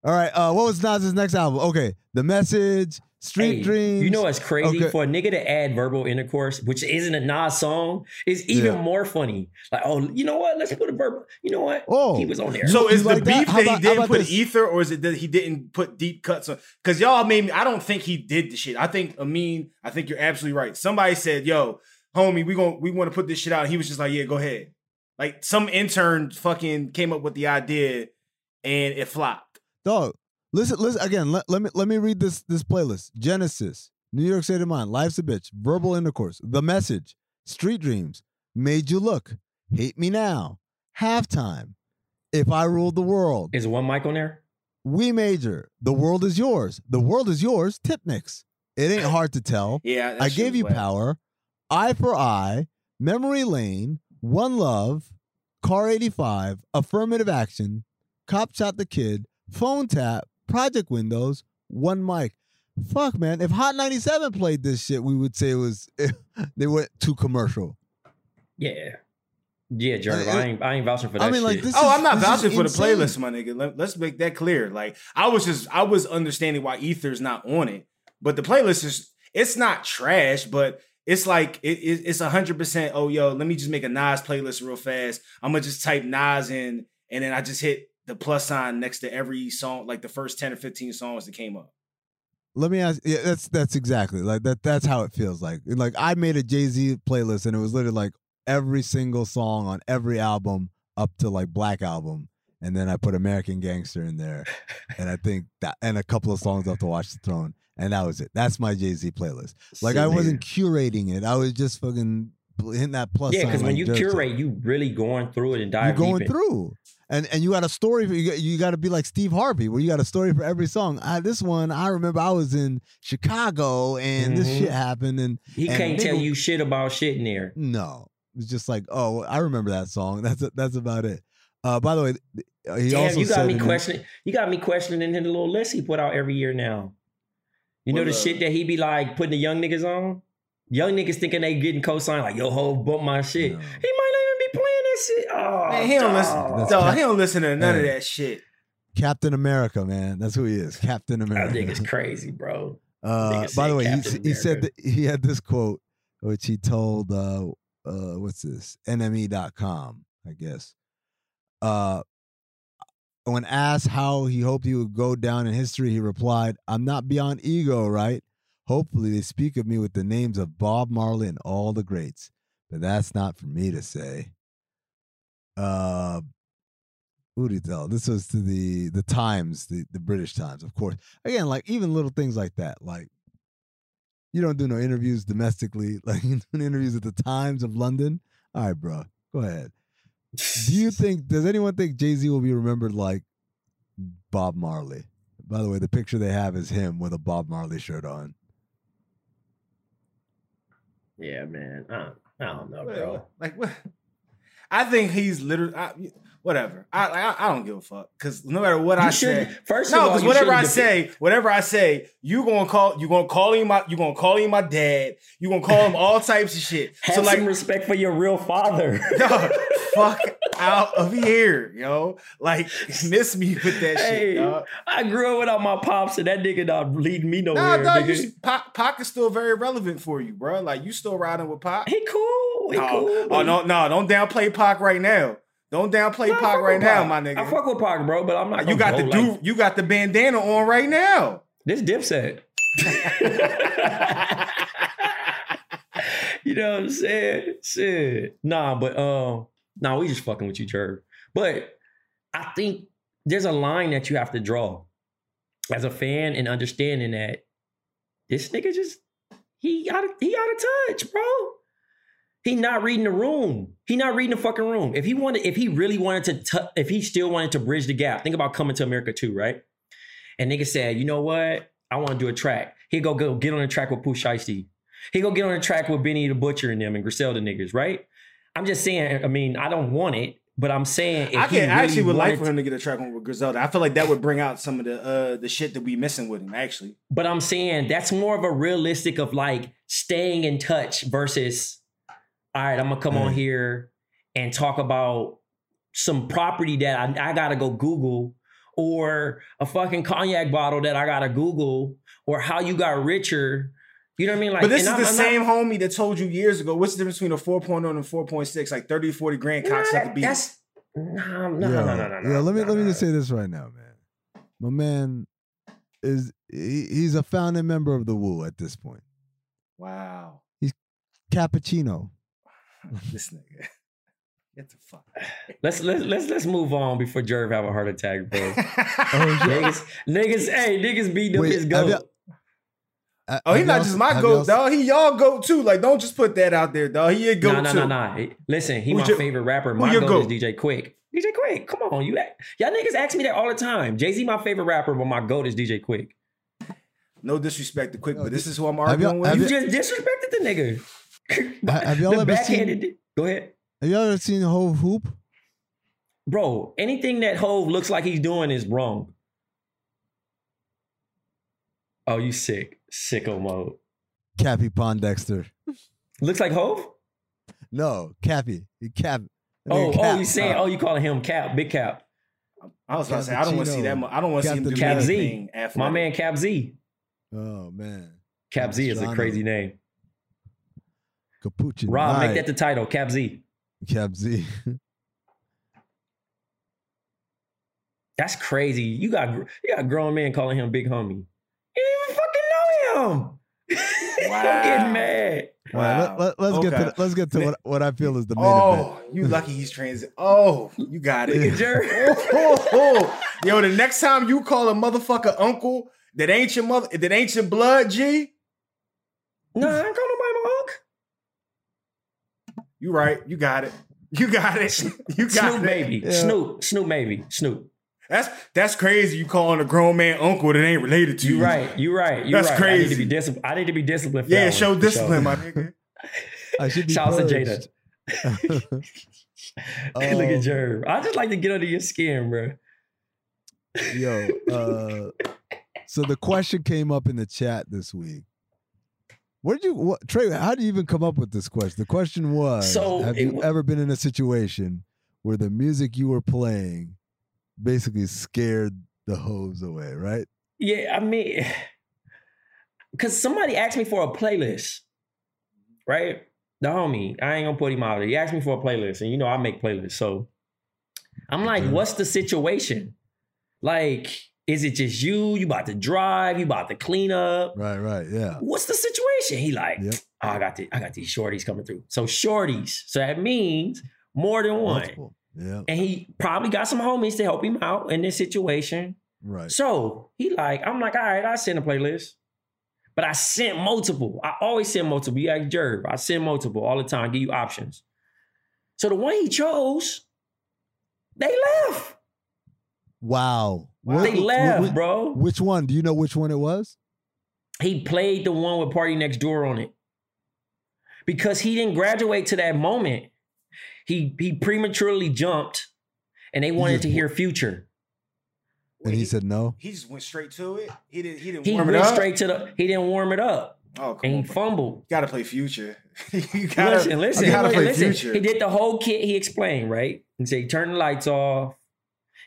Speaker 2: All right. Uh, what was Nas's next album? Okay, The Message, Street
Speaker 3: Hey,
Speaker 2: Dreams.
Speaker 3: You know what's crazy?
Speaker 2: Okay.
Speaker 3: For a nigga to add verbal intercourse, which isn't a Nas song, is even
Speaker 2: Yeah.
Speaker 3: more funny. Like, oh, you know what? Let's put a verbal. You know what?
Speaker 2: Oh.
Speaker 3: he was on there.
Speaker 4: So is the
Speaker 2: like
Speaker 4: beef
Speaker 2: How
Speaker 4: that,
Speaker 2: about-
Speaker 4: he didn't put
Speaker 2: this?
Speaker 4: ether, or is it that he didn't put deep cuts on? Because y'all made me. I don't think he did the shit. I think Amin. I think you're absolutely right. Somebody said, "Yo, homie, we going we want to put this shit out." And he was just like, "Yeah, go ahead." Like some intern fucking came up with the idea, and it flopped.
Speaker 2: Dog, listen, listen again. Let, let me let me read this this playlist. Genesis, New York State of Mind, Life's a Bitch, Verbal Intercourse, The Message, Street Dreams, Made You Look, Hate Me Now, Halftime, If I Ruled the World,
Speaker 3: Is one mic on there?
Speaker 2: We Major, The World Is Yours, The World Is Yours, Tip Mix. It ain't hard to tell.
Speaker 4: Yeah,
Speaker 2: I gave you power, Eye for Eye, Memory Lane, One Love, Car 85, Affirmative Action, Cop Shot the Kid, Phone Tap, Project Windows, One Mic. Fuck, man. If Hot 97 played this shit, we would say it was, they went too commercial.
Speaker 3: Yeah. Yeah, Jerv.
Speaker 2: Uh,
Speaker 3: I ain't I ain't vouching for that
Speaker 2: I mean, like,
Speaker 3: shit.
Speaker 2: this
Speaker 4: Oh,
Speaker 2: is-
Speaker 4: I'm not
Speaker 2: this
Speaker 4: vouching for the playlist, my nigga. Let, let's make that clear. Like I was just I was understanding why Ether's not on it, but the playlist is it's not trash, but it's like it, it- it's hundred percent. Oh, yo, let me just make a Nas playlist real fast. I'm gonna just type Nas in, and then I just hit the plus sign next to every song, like the first ten or fifteen songs that came up.
Speaker 2: Let me ask. Yeah, that's that's exactly like that. That's how it feels like. Like I made a Jay Z playlist, and it was literally like every single song on every album up to like Black album, and then I put American Gangster in there, and I think that and a couple of songs off to Watch the Throne, and that was it. That's my Jay Z playlist. Like I wasn't curating it. I was just fucking hitting that plus.
Speaker 3: Yeah, because when you curate, you really going through it and
Speaker 2: you're going through. And and you got a story for you. Got, you got to be like Steve Harvey, where you got a story for every song. I, this one, I remember I was in Chicago and this
Speaker 3: Mhm.
Speaker 2: shit happened, and
Speaker 3: He
Speaker 2: and
Speaker 3: can't tell you shit about shit in there.
Speaker 2: no, it's just like, oh, I remember that song. That's that's about it. Uh, by the way, he
Speaker 3: Damn,
Speaker 2: also
Speaker 3: you got
Speaker 2: said
Speaker 3: me
Speaker 2: in the-
Speaker 3: questioning. You got me questioning in the little list he put out every year now. You know
Speaker 4: What,
Speaker 3: the
Speaker 4: uh,
Speaker 3: shit that he be like putting the young niggas on. Young niggas thinking they getting co-signed like yo ho bump my shit.
Speaker 2: No.
Speaker 3: He might not even be playing that shit. Oh,
Speaker 4: Man, he don't listen.
Speaker 3: dog.
Speaker 2: That's
Speaker 4: Dog,
Speaker 2: cap-
Speaker 4: he don't listen to none of that shit.
Speaker 2: Captain America, man. That's who he is, Captain America.
Speaker 3: That
Speaker 2: America.
Speaker 3: nigga's crazy, bro.
Speaker 2: Uh, by the way, he,
Speaker 3: Captain
Speaker 2: s- he said that he had this quote, which he told, uh, uh, what's this? NME.com, I guess. Uh, when asked how he hoped he would go down in history, he replied, I'm not beyond ego, right? Hopefully, they speak of me with the names of Bob Marley and all the greats, but that's not for me to say. Uh, who did he tell? This was to the the Times, the, the British Times, of course. Again, like even little things like that, like you don't do no interviews domestically, like you do interviews at the Times of London. All right, bro, go ahead. Do you think? Does anyone think Jay Z will be remembered like Bob Marley? By the way, the picture they have is him with a Bob Marley shirt on.
Speaker 3: Yeah, man. I don't, I don't know, bro.
Speaker 4: Like what? I think he's literally I, whatever. I, I I don't give a fuck because no matter what
Speaker 3: You
Speaker 4: I say,
Speaker 3: first
Speaker 4: no,
Speaker 3: of all,
Speaker 4: because whatever I say, whatever I say, you gonna call you gonna call him my you gonna call him my dad. You gonna call him all types of shit.
Speaker 3: Have
Speaker 4: so like,
Speaker 3: some respect for your real father.
Speaker 4: dog, fuck out of here, yo. Like miss me with that
Speaker 3: Hey,
Speaker 4: shit, dog.
Speaker 3: I grew up without my pops, and that nigga not leading me
Speaker 4: Nah,
Speaker 3: nowhere.
Speaker 4: dog,
Speaker 3: nigga.
Speaker 4: you, Pac, Pac is still very relevant for you, bro. Like you still riding with Pac.
Speaker 3: he cool. He
Speaker 4: No,
Speaker 3: cool.
Speaker 4: oh no, no, don't downplay Pac right now. Don't downplay
Speaker 3: Nah, I
Speaker 4: Pac right now,
Speaker 3: Pac.
Speaker 4: my nigga.
Speaker 3: I fuck with Pac, bro, but I'm not.
Speaker 4: you got the
Speaker 3: gonna
Speaker 4: do you got the bandana on right now.
Speaker 3: This dipset. you know what I'm saying? Shit. Nah, but um, nah, we just fucking with you, Jerv. But I think there's a line that you have to draw as a fan and understanding that this nigga just he out of he out of touch, bro. He not reading the room. He not reading the fucking room. If he wanted, if he really wanted to, tou- if he still wanted to bridge the gap, think about coming to America too, right? And nigga said, you know what? I want to do a track. He go go get on the track with Pooh Shiesty. He go get on the track with Benny the Butcher and them and Griselda niggas, right? I'm just saying. I mean, I don't want it, but I'm saying if
Speaker 4: I can I actually would like for him to get a track on with Griselda. I feel like that would bring out some of the uh the shit that we missing with him. Actually,
Speaker 3: But I'm saying that's more of a realistic of like staying in touch versus, all right, I'm gonna come on
Speaker 2: Mm.
Speaker 3: here and talk about some property that I, I gotta go Google or a fucking cognac bottle that I gotta Google or how you got richer. You know what I mean? Like,
Speaker 4: but this is
Speaker 3: and
Speaker 4: the
Speaker 3: I'm- I'm not-
Speaker 4: same homie that told you years ago. What's the difference between a 4.0 and a 4.6? Like 30, 40 grand
Speaker 3: Nah,
Speaker 4: cocksucker beat.
Speaker 3: That's nah, no,
Speaker 2: yeah,
Speaker 3: no, no, no, no.
Speaker 2: yeah. Let me
Speaker 3: no,
Speaker 2: let me
Speaker 3: no.
Speaker 2: just say this right now, man. My man is he, he's a founding member of the Wu at this point.
Speaker 4: Wow, He's
Speaker 2: Cappuccino.
Speaker 4: this nigga. Get the fuck.
Speaker 3: Let's let's let's let's move on before Jerv have a heart attack, bro.
Speaker 2: Oh,
Speaker 3: niggas, niggas, hey, niggas beat up
Speaker 2: Wait,
Speaker 3: his
Speaker 2: have
Speaker 3: goat.
Speaker 2: Y'all- Uh,
Speaker 4: Oh,
Speaker 2: he's
Speaker 4: not just my goat,
Speaker 2: y'all-
Speaker 4: dog. He y'all goat too. Like, don't just put that out there, dog. He a goat
Speaker 3: No, no,
Speaker 4: too.
Speaker 3: no, no. Listen, he
Speaker 4: Who's
Speaker 3: my
Speaker 4: your-
Speaker 3: favorite rapper. My goat,
Speaker 4: goat?
Speaker 3: is DJ Quik. DJ Quik, come on, you y'all niggas ask me that all the time. Jay Z my favorite rapper, but my goat is DJ Quik.
Speaker 4: No disrespect to quick,
Speaker 2: No,
Speaker 4: but this
Speaker 2: this-
Speaker 4: is who I'm arguing with.
Speaker 3: You
Speaker 2: you-
Speaker 3: just disrespected the nigga.
Speaker 2: Have y'all
Speaker 3: the
Speaker 2: ever seen-
Speaker 3: Go ahead,
Speaker 2: Have y'all ever seen Hove Hoop?
Speaker 3: bro. Anything that Hove looks like he's doing is wrong. Oh, you sick, sicko mode.
Speaker 2: Cappie Pondexter.
Speaker 3: Looks like Hove.
Speaker 2: No, Cappy. He Cap. that
Speaker 3: Oh,
Speaker 2: nigga
Speaker 3: oh, you saying? Uh, oh, you calling him Cap, Big Cap?
Speaker 4: I was about to say, I don't want to see that. mu- I don't want to see him do
Speaker 3: Cap Z.
Speaker 4: Athletic.
Speaker 3: My man Cap Z.
Speaker 2: Oh man.
Speaker 3: Cap Z is a crazy name.
Speaker 2: Capuchin.
Speaker 3: Rob, make that the title. Cap Z.
Speaker 2: Cap Z.
Speaker 3: That's crazy. You got gr- you got a grown man calling him big homie. You didn't even fucking know him. I'm
Speaker 4: Wow.
Speaker 3: getting mad.
Speaker 2: All right, let, let, us get
Speaker 4: Okay.
Speaker 2: to let's get to what, what I feel is the main oh, event.
Speaker 4: Oh, you lucky he's transit. Oh, you got it.
Speaker 3: at Jerry.
Speaker 4: Oh, oh, oh. Yo, the next time you call a motherfucker uncle that ain't your mother, that ain't your blood, G,
Speaker 3: Nah, I ain't call nobody my uncle.
Speaker 4: you right. You got it. You got it. You got
Speaker 3: Snoop
Speaker 4: it.
Speaker 3: baby.
Speaker 2: Yeah.
Speaker 3: Snoop. Snoop baby. Snoop.
Speaker 4: That's that's crazy. You calling a grown man uncle that ain't related to you.
Speaker 3: You right. You right. You
Speaker 4: That's
Speaker 3: right. I need to
Speaker 4: crazy.
Speaker 3: be disciplined. I need to be disciplined. For
Speaker 4: Yeah,
Speaker 3: that
Speaker 4: show
Speaker 3: one,
Speaker 4: discipline,
Speaker 3: sure.
Speaker 4: my nigga.
Speaker 2: I should be
Speaker 3: Shouts to
Speaker 2: purged.
Speaker 3: Jada. Look at
Speaker 2: Um,
Speaker 3: Jerv. I just like to get under your skin, bro.
Speaker 2: Yo, uh, so the question came up in the chat this week. Where did you, what, Trey? How did you even come up with this question? The question was:
Speaker 3: So,
Speaker 2: Have
Speaker 3: it
Speaker 2: you
Speaker 3: wa-
Speaker 2: ever been in a situation where the music you were playing basically scared the hoes away? Right?
Speaker 3: Yeah, I mean, because somebody asked me for a playlist, right? The homie, I ain't gonna put him out there. He asked me for a playlist, and you know I make playlists, so I'm like,
Speaker 2: Okay.
Speaker 3: what's the situation? Like, is it just you? You about to drive? You about to clean up?
Speaker 2: Right, right, yeah.
Speaker 3: What's the situation? He like,
Speaker 2: Yep.
Speaker 3: oh, I got the, I got these shorties coming through. So shorties. So that means more than one.
Speaker 2: Multiple. Yeah,
Speaker 3: And he probably got some homies to help him out in this situation.
Speaker 2: right.
Speaker 3: So he like, I'm like, all right, I send a playlist. But I sent multiple. I always send multiple. You ask Jerv, I send multiple all the time, give you options. So the one he chose, they left.
Speaker 2: Wow.
Speaker 3: they
Speaker 2: What-
Speaker 3: left,
Speaker 2: wh- wh-
Speaker 3: bro.
Speaker 2: Which one? Do you know which one it was?
Speaker 3: He played the one with PARTYNEXTDOOR on it. Because he didn't graduate to that moment. He he prematurely jumped and they wanted to hear future.
Speaker 2: And he said no.
Speaker 4: he just went straight to it. He didn't. He didn't
Speaker 3: He
Speaker 4: warm
Speaker 3: went
Speaker 4: it up.
Speaker 3: straight to the he didn't warm it up.
Speaker 4: Oh, come
Speaker 3: And
Speaker 4: on,
Speaker 3: he fumbled.
Speaker 4: You gotta play future. you gotta
Speaker 3: listen, listen,
Speaker 4: You gotta
Speaker 3: wait,
Speaker 4: play
Speaker 3: listen.
Speaker 4: future.
Speaker 3: He did the whole kit. He explained, right? He said he turned the lights off.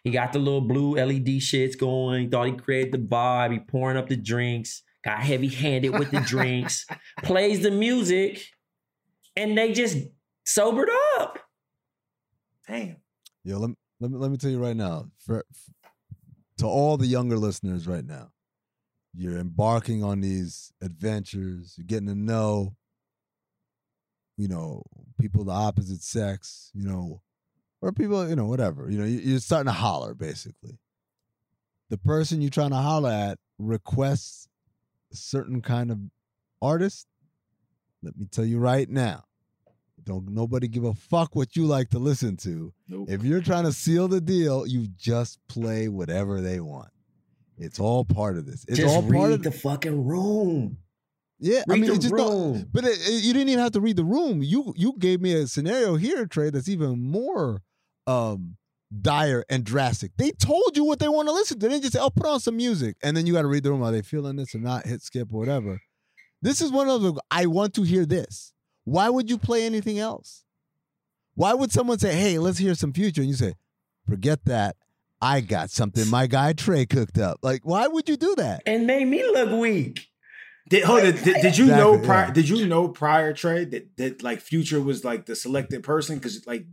Speaker 3: He got the little blue LED shits going. He thought he created the vibe. He pouring up the drinks. Got heavy handed with the drinks. Plays the music, and they just sobered up.
Speaker 4: Damn.
Speaker 2: Yo, let, let me let me tell you right now, for, to all the younger listeners right now, you're embarking on these adventures. You're getting to know, you know, people of the opposite sex. You know, or people, you know, whatever. You know, you- you're starting to holler basically. The person you're trying to holler at requests a certain kind of artist. Let me tell you right now. Don't nobody give a fuck what you like to listen to.
Speaker 4: Nope.
Speaker 2: If you're trying to seal the deal, you just play whatever they want. It's all part of this. It's
Speaker 3: just
Speaker 2: all
Speaker 3: read
Speaker 2: part of
Speaker 3: the fucking room.
Speaker 2: Yeah,
Speaker 3: Read
Speaker 2: I mean,
Speaker 3: the
Speaker 2: it just don't-
Speaker 3: room.
Speaker 2: but it, it- you didn't even have to read the room. You you gave me a scenario here, Trey, that's even more um dire and drastic. They told you what they want to listen to. They didn't just say, "Oh, put on some music," and then you got to read the room. Are they feeling this or not? Hit skip or whatever. This is one of the. I want to hear this. Why would you play anything else? Why would someone say, "Hey, let's hear some future," and you say, "Forget that. I got something my guy Trey cooked up." Like, why would you do that?
Speaker 3: And made me look weak.
Speaker 4: Did hold it, did, did you know prior?
Speaker 2: yeah.
Speaker 4: Did you know prior Trey that that like Future was like the selected person? Because like,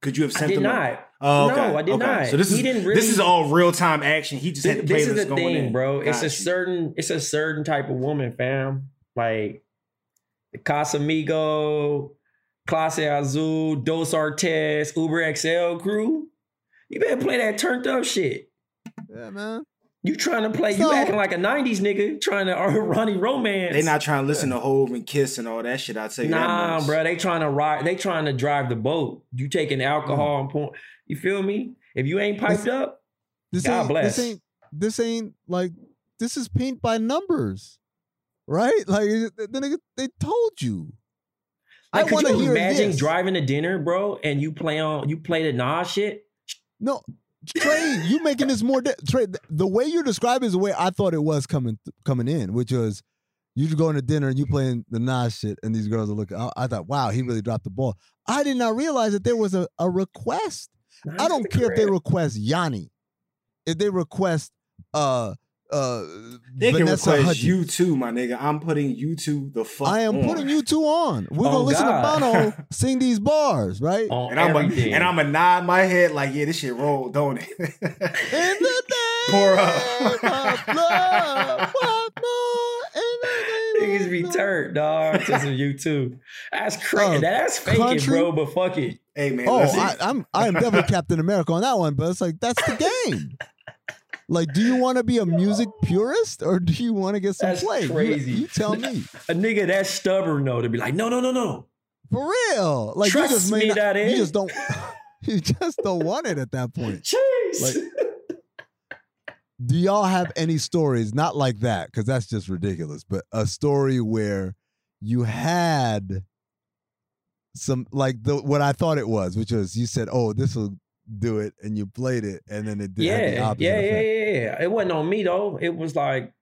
Speaker 4: could you have
Speaker 3: I
Speaker 4: sent
Speaker 3: did
Speaker 4: him? a-
Speaker 3: not.
Speaker 4: Oh, okay.
Speaker 3: No, I did
Speaker 4: okay.
Speaker 3: not.
Speaker 4: So this
Speaker 3: He
Speaker 4: is
Speaker 3: didn't
Speaker 4: this is all real time action. He just had the
Speaker 3: This, this is the
Speaker 4: going
Speaker 3: thing,
Speaker 4: in.
Speaker 3: bro. It's
Speaker 4: Got
Speaker 3: a certain, it's a certain type of woman, fam. Like the Casamigo, Clase Azul, Dos Artes, Uber XL crew. You better play that turned up shit.
Speaker 2: Yeah, man.
Speaker 3: You trying to play?
Speaker 2: So-
Speaker 3: you acting like a '90s nigga trying to uh, Ronnie Romance.
Speaker 4: They not trying to listen to Hove and Kiss and all that shit. I tell you that
Speaker 3: Nah,
Speaker 4: much.
Speaker 3: bro. They trying to ride. They trying to drive the boat. You taking alcohol and point. You feel me? If you ain't piped
Speaker 2: Listen-
Speaker 3: up,
Speaker 2: This
Speaker 3: God
Speaker 2: ain't,
Speaker 3: bless.
Speaker 2: This ain't this ain't like this is paint by numbers, right? Like the nigga, they told you.
Speaker 3: like,
Speaker 2: I
Speaker 3: could you imagine
Speaker 2: this.
Speaker 3: driving to dinner, bro, and you play on you play the Nas shit?
Speaker 2: No, Trey, you making this more. De- Trey, the way you describe is the way I thought it was coming coming in, which was you going to dinner and you playing the Nas shit, and these girls are looking. I, I thought, wow, he really dropped the ball. I did not realize that there was a, a request. I don't care if they request Yanni, if they request uh uh
Speaker 4: They can
Speaker 2: Vanessa
Speaker 4: request
Speaker 2: Hudgens.
Speaker 4: you too, my nigga. I'm putting you two the fuck.
Speaker 2: I am
Speaker 4: on.
Speaker 2: putting you two on. We're
Speaker 3: Oh,
Speaker 2: gonna listen
Speaker 3: God.
Speaker 2: to Bono sing these bars, right?
Speaker 3: on
Speaker 4: And I'm a,
Speaker 3: everything.
Speaker 4: and I'm a nod my head like, yeah, this shit rolled, don't it?
Speaker 2: In the name
Speaker 4: Pour up.
Speaker 2: of love, what more? In the name
Speaker 3: Niggas
Speaker 2: of
Speaker 3: be
Speaker 2: love.
Speaker 3: turned, dog. To some YouTube. That's crazy.
Speaker 2: Uh,
Speaker 3: that's faking,
Speaker 2: country-
Speaker 3: bro. But fuck it.
Speaker 4: hey man,
Speaker 2: Oh,
Speaker 4: listen.
Speaker 2: I, I'm I am definitely Captain America on that one, but it's like that's the game. Like, do you want to be a music purist or do you want to get some
Speaker 3: That's
Speaker 2: play? You-
Speaker 3: crazy.
Speaker 2: You, tell me.
Speaker 3: A nigga that's stubborn though to be like, no, no, no, no.
Speaker 2: For real. Like
Speaker 3: Trust
Speaker 2: you just
Speaker 3: me,
Speaker 2: not,
Speaker 3: that
Speaker 2: you
Speaker 3: is.
Speaker 2: just don't you just don't want it at that point.
Speaker 3: Jeez.
Speaker 2: Like- Do y'all have any stories, not like that, because that's just ridiculous, but a story where you had some like the what I thought it was, which was you said, "Oh, this will do it," and you played it, and then it did had the
Speaker 3: yeah,
Speaker 2: opposite
Speaker 3: yeah, yeah, yeah, yeah. It wasn't on me though. It was like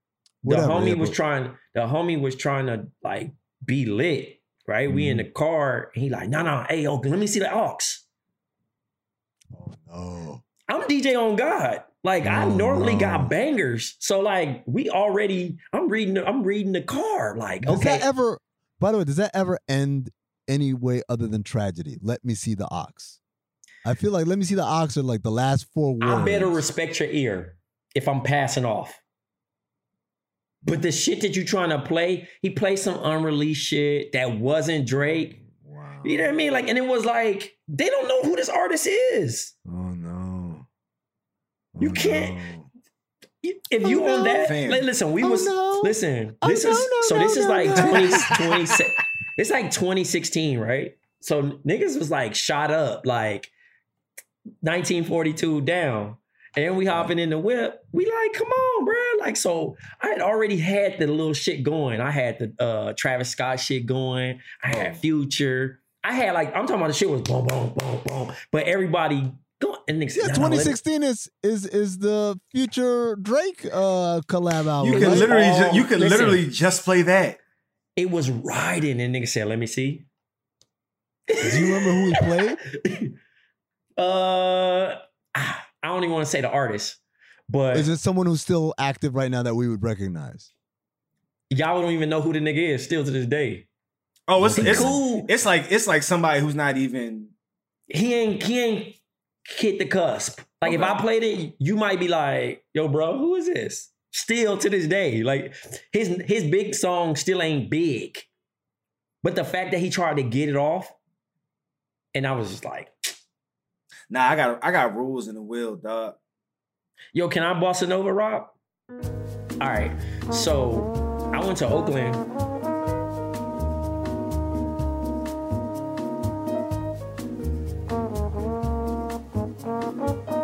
Speaker 2: Whatever,
Speaker 3: the homie
Speaker 2: yeah,
Speaker 3: was
Speaker 2: but-
Speaker 3: trying. The homie was trying to like be lit. Right, we in
Speaker 2: Mm-hmm.
Speaker 3: the car. And he like, no, no, hey, yo, let me see the aux.
Speaker 2: Oh no!
Speaker 3: I'm DJ on God. Like I
Speaker 2: Oh,
Speaker 3: normally
Speaker 2: no.
Speaker 3: got bangers. So like we already. I'm reading. I'm reading the car. Like
Speaker 2: Does
Speaker 3: okay,
Speaker 2: that ever? By the way, does that ever end any way other than tragedy? Let me see the ox. I feel like let me see the Oxford like the last four words.
Speaker 3: I better respect your ear if I'm passing off. But the shit that you trying to play, he played some unreleased shit that wasn't Drake.
Speaker 2: Wow.
Speaker 3: You know what I mean? Like, and it was like they don't know who this artist is.
Speaker 2: Oh no.
Speaker 3: You
Speaker 2: Oh,
Speaker 3: can't-
Speaker 2: no.
Speaker 3: If you
Speaker 2: Oh,
Speaker 3: on
Speaker 2: no.
Speaker 3: that, like, listen, we
Speaker 2: Oh,
Speaker 3: was
Speaker 2: no.
Speaker 3: listen.
Speaker 2: Oh,
Speaker 3: This
Speaker 2: no,
Speaker 3: is so. This is like
Speaker 2: no.
Speaker 3: 20, 20 It's like 2016, right? So niggas was like shot up, like 1942 down. And we hopping in the whip. We like, come on, bro. Like, so I had already had the little shit going. I had the uh Travis Scott shit going. I had
Speaker 4: Oh.
Speaker 3: Future. I had like, I'm talking about the shit was boom, boom, boom, boom. But everybody going and niggas,
Speaker 2: Yeah,
Speaker 3: "Nah, let me-"
Speaker 2: 2016 is is is the future Drake uh collab album.
Speaker 4: You can
Speaker 2: right?
Speaker 4: literally,
Speaker 3: all-
Speaker 4: ju- you can
Speaker 3: listen.
Speaker 4: literally just play that.
Speaker 3: It was riding, and nigga said, "Let me see."
Speaker 2: Do you remember who he played?
Speaker 3: uh, I don't even want to say the artist, but
Speaker 2: Is it someone who's still active right now that we would recognize?
Speaker 3: y'all don't even know who the nigga is still to this day.
Speaker 4: Oh, it's it's,
Speaker 3: cool.
Speaker 4: it's like it's like somebody who's not even.
Speaker 3: He ain't he ain't hit the cusp. Like if I played it, you might be like, "Yo, bro, who is this?" Still to this day, like his his big song still ain't big, but the fact that he tried to get it off, and I was just like,
Speaker 4: Nah, I got I got rules in the wheel, dog.
Speaker 3: Yo, can I boss it over, Rob? All right. So I went to Oakland.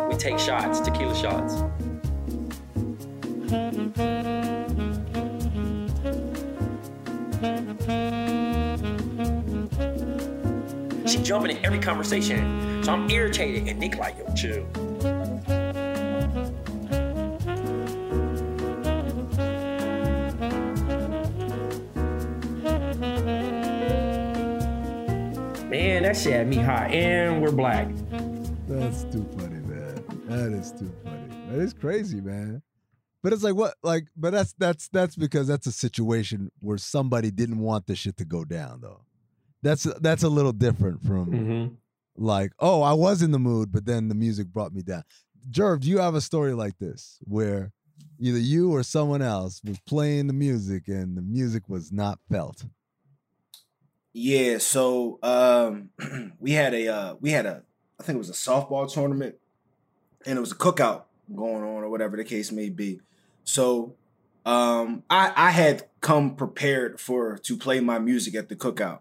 Speaker 3: We take shots, tequila shots. She jumping in every conversation. So I'm irritated. And Nick like, yo, chill. Man, that shit had me hot. And we're black.
Speaker 2: That's too funny, man. That is too funny. That is crazy, man. But it's like what like but that's that's that's because that's a situation where somebody didn't want the shit to go down though. That's that's a little different from
Speaker 3: Mm-hmm.
Speaker 2: Like, oh, I was in the mood, but then the music brought me down. Jerv, do you have a story like this where either you or someone else was playing the music and the music was not felt?
Speaker 4: Yeah, so um we had a uh we had a I think it was a softball tournament and it was a cookout going on or whatever the case may be. So um I I had come prepared for to play my music at the cookout.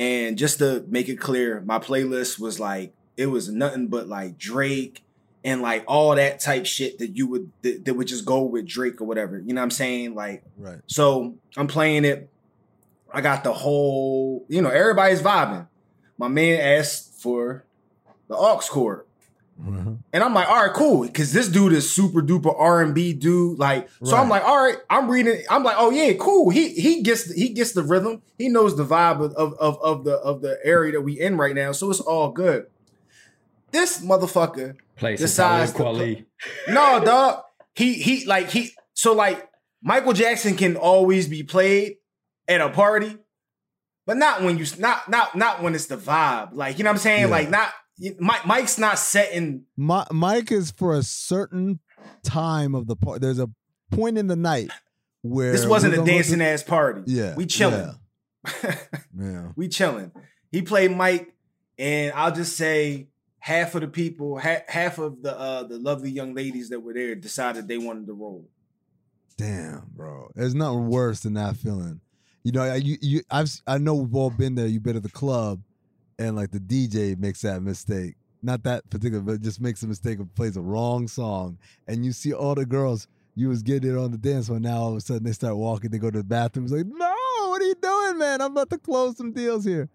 Speaker 4: And just to make it clear, my playlist was like it was nothing but like Drake and like all that type shit that you would that, that would just go with Drake or whatever. You know what I'm saying? Like
Speaker 2: Right.
Speaker 4: so I'm playing it. I got the whole, you know, everybody's vibing. My man asked for the aux chord. And I'm like, all right, cool. Cause this dude is super duper R&B dude. Like, so I'm like, all right, I'm reading, I'm like, oh yeah, cool. He he gets he gets the rhythm. He knows the vibe of, of, of, of the of the area that we in right now. So it's all good. This motherfucker
Speaker 3: Place
Speaker 4: Decides to no, dog. He he like he so like Michael Jackson can always be played at a party, but not when you not not not when it's the vibe. Like you know what I'm saying?
Speaker 2: Yeah.
Speaker 4: Like not Mike Mike's not setting.
Speaker 2: Mi- Mike is for a certain time of the part. There's a point in the night where
Speaker 4: This wasn't a dancing
Speaker 2: to-
Speaker 4: ass party.
Speaker 2: Yeah,
Speaker 4: we chilling.
Speaker 2: Yeah.
Speaker 4: we chilling. He played Mike, and I'll just say half of the people, ha- half of the uh the lovely young ladies that were there decided they wanted to roll.
Speaker 2: Damn, bro. There's nothing worse than that feeling. You know, I- you, you I've I know we've all been there. You've been at the club, and like the DJ makes that mistake. Not that particular, but just makes a mistake and plays a wrong song, and you see all the girls you was getting it on the dance floor. Now all of a sudden they start walking. They go to the bathroom. It's like, no, what are you doing, man? I'm about to close some deals here.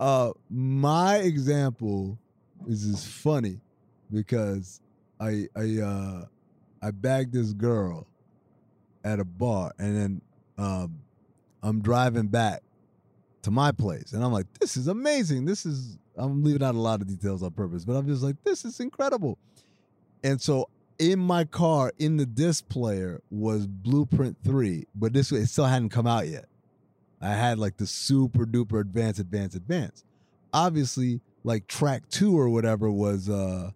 Speaker 2: Uh, my example is just funny because I I uh I bagged this girl at a bar, and then um, I'm driving back to my place, and I'm like, "This is amazing. This is." I'm leaving out a lot of details on purpose, but I'm just like, "This is incredible." And so, in my car, in the disc player was Blueprint Three, but this it still hadn't come out yet. I had like the super duper advanced, advanced, advanced. Obviously, like track two or whatever was uh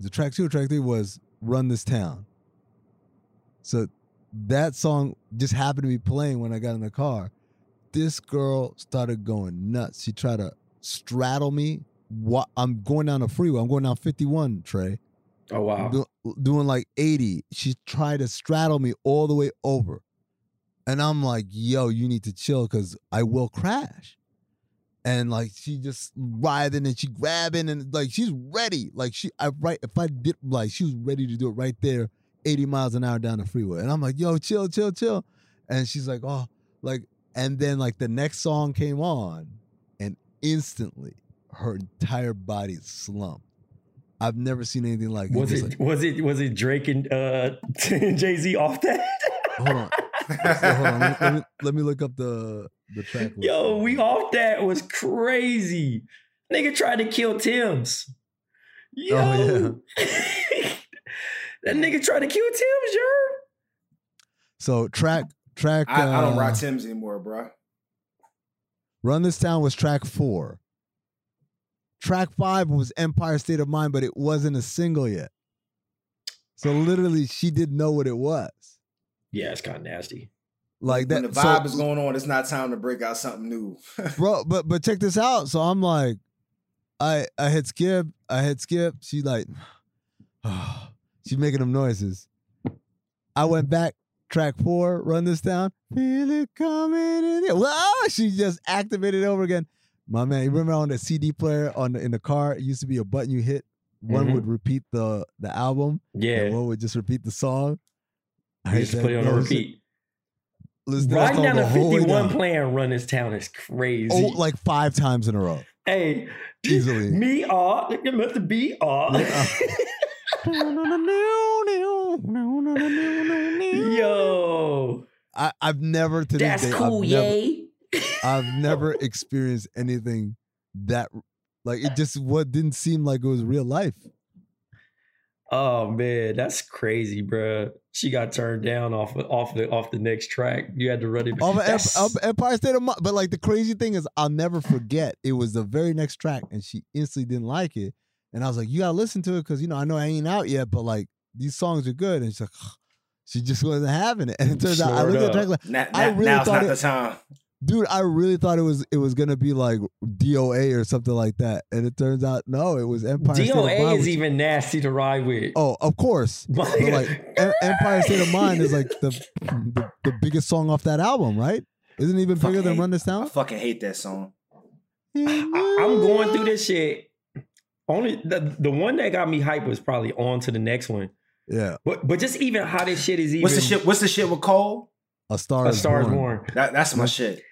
Speaker 2: the track two or track three was Run This Town. So that song just happened to be playing when I got in the car. This girl started going nuts. She tried to straddle me. What I'm going down the freeway. I'm going down 51, Trey.
Speaker 3: Oh wow.
Speaker 2: do- doing like 80. She tried to straddle me all the way over. And I'm like, yo, you need to chill because I will crash. And like she just writhing and she grabbing and like she's ready. Like she I right if I did like she was ready to do it right there, 80 miles an hour down the freeway. And I'm like, yo, chill, chill, chill. And she's like, oh, like, and then like the next song came on, and instantly her entire body slumped. I've never seen anything like
Speaker 3: Was it
Speaker 2: like-
Speaker 3: was it was it Drake and uh Jay Z off that?
Speaker 2: hold on. So, hold on. Let me, let, me, let me look up the the track. list.
Speaker 3: Yo, we off that was crazy. Nigga tried to kill Timbs. Yo.
Speaker 2: Oh,
Speaker 3: that nigga tried to kill Timbs, yo.
Speaker 2: So track track.
Speaker 4: I, I don't
Speaker 2: uh,
Speaker 4: rock Timbs anymore, bro.
Speaker 2: Run This Town was track four. Track five was Empire State of Mind, but it wasn't a single yet. So literally, she didn't know what it was.
Speaker 3: Yeah, it's kind of nasty.
Speaker 2: Like that.
Speaker 4: When the
Speaker 2: so-
Speaker 4: vibe is going on, it's not time to break out something new.
Speaker 2: bro. But but check this out. So I'm like, I I hit skip. I hit skip. She like, she's making them noises. I went back. Track four, run this down. Feel it coming in. It. Wow, ah, she just activated it over again. My man, you remember on the CD player on the, in the car, it used to be a button you hit. One
Speaker 3: Mhm.
Speaker 2: would repeat the the album,
Speaker 3: Yeah.
Speaker 2: and one would just repeat the song.
Speaker 3: I just put it on repeat.
Speaker 2: listen to
Speaker 3: Riding down the
Speaker 2: the whole way
Speaker 3: 51
Speaker 2: down.
Speaker 3: playing Run This Town is crazy.
Speaker 2: Oh, like five times in a row.
Speaker 3: hey,
Speaker 2: Easily.
Speaker 3: me are, look at be ah. B are. Yo,
Speaker 2: I, I've never to this
Speaker 3: that's
Speaker 2: day,
Speaker 3: cool,
Speaker 2: I've never,
Speaker 3: yay.
Speaker 2: I've never experienced anything that like it just what didn't seem like it was real life.
Speaker 3: Oh man, that's crazy, bruh. She got turned down off off the off the next track. You had to run it.
Speaker 2: Of Em- of Empire State of Mind. But like the crazy thing is I'll never forget. It was the very next track and she instantly didn't like it. And I was like, you gotta listen to it because you know I know I ain't out yet, but like these songs are good. And she's like, she just wasn't having it. And it turns out I
Speaker 3: Sure
Speaker 2: looked at the track like,
Speaker 4: Now,
Speaker 2: I really
Speaker 4: now's
Speaker 2: thought
Speaker 4: not
Speaker 2: it-
Speaker 4: the time.
Speaker 2: dude, I really thought it was it was gonna be like DOA or something like that. And it turns out no, it was Empire State of Mind.
Speaker 3: DOA is even nasty to ride with.
Speaker 2: Oh, of course. But like Empire State of Mind is like the, the the biggest song off that album, right? Isn't it even bigger
Speaker 4: Fucking
Speaker 2: than Run This Town.
Speaker 4: I fucking hate that song.
Speaker 3: I, I'm going through this shit. Only the, the one that got me hype was probably on to the next one.
Speaker 2: Yeah,
Speaker 3: But but just even how this shit is even
Speaker 4: What's the shit? What's the shit with Cole?
Speaker 2: A Star
Speaker 3: a
Speaker 2: is
Speaker 3: Star is
Speaker 2: Born.
Speaker 3: born.
Speaker 4: That, that's my shit.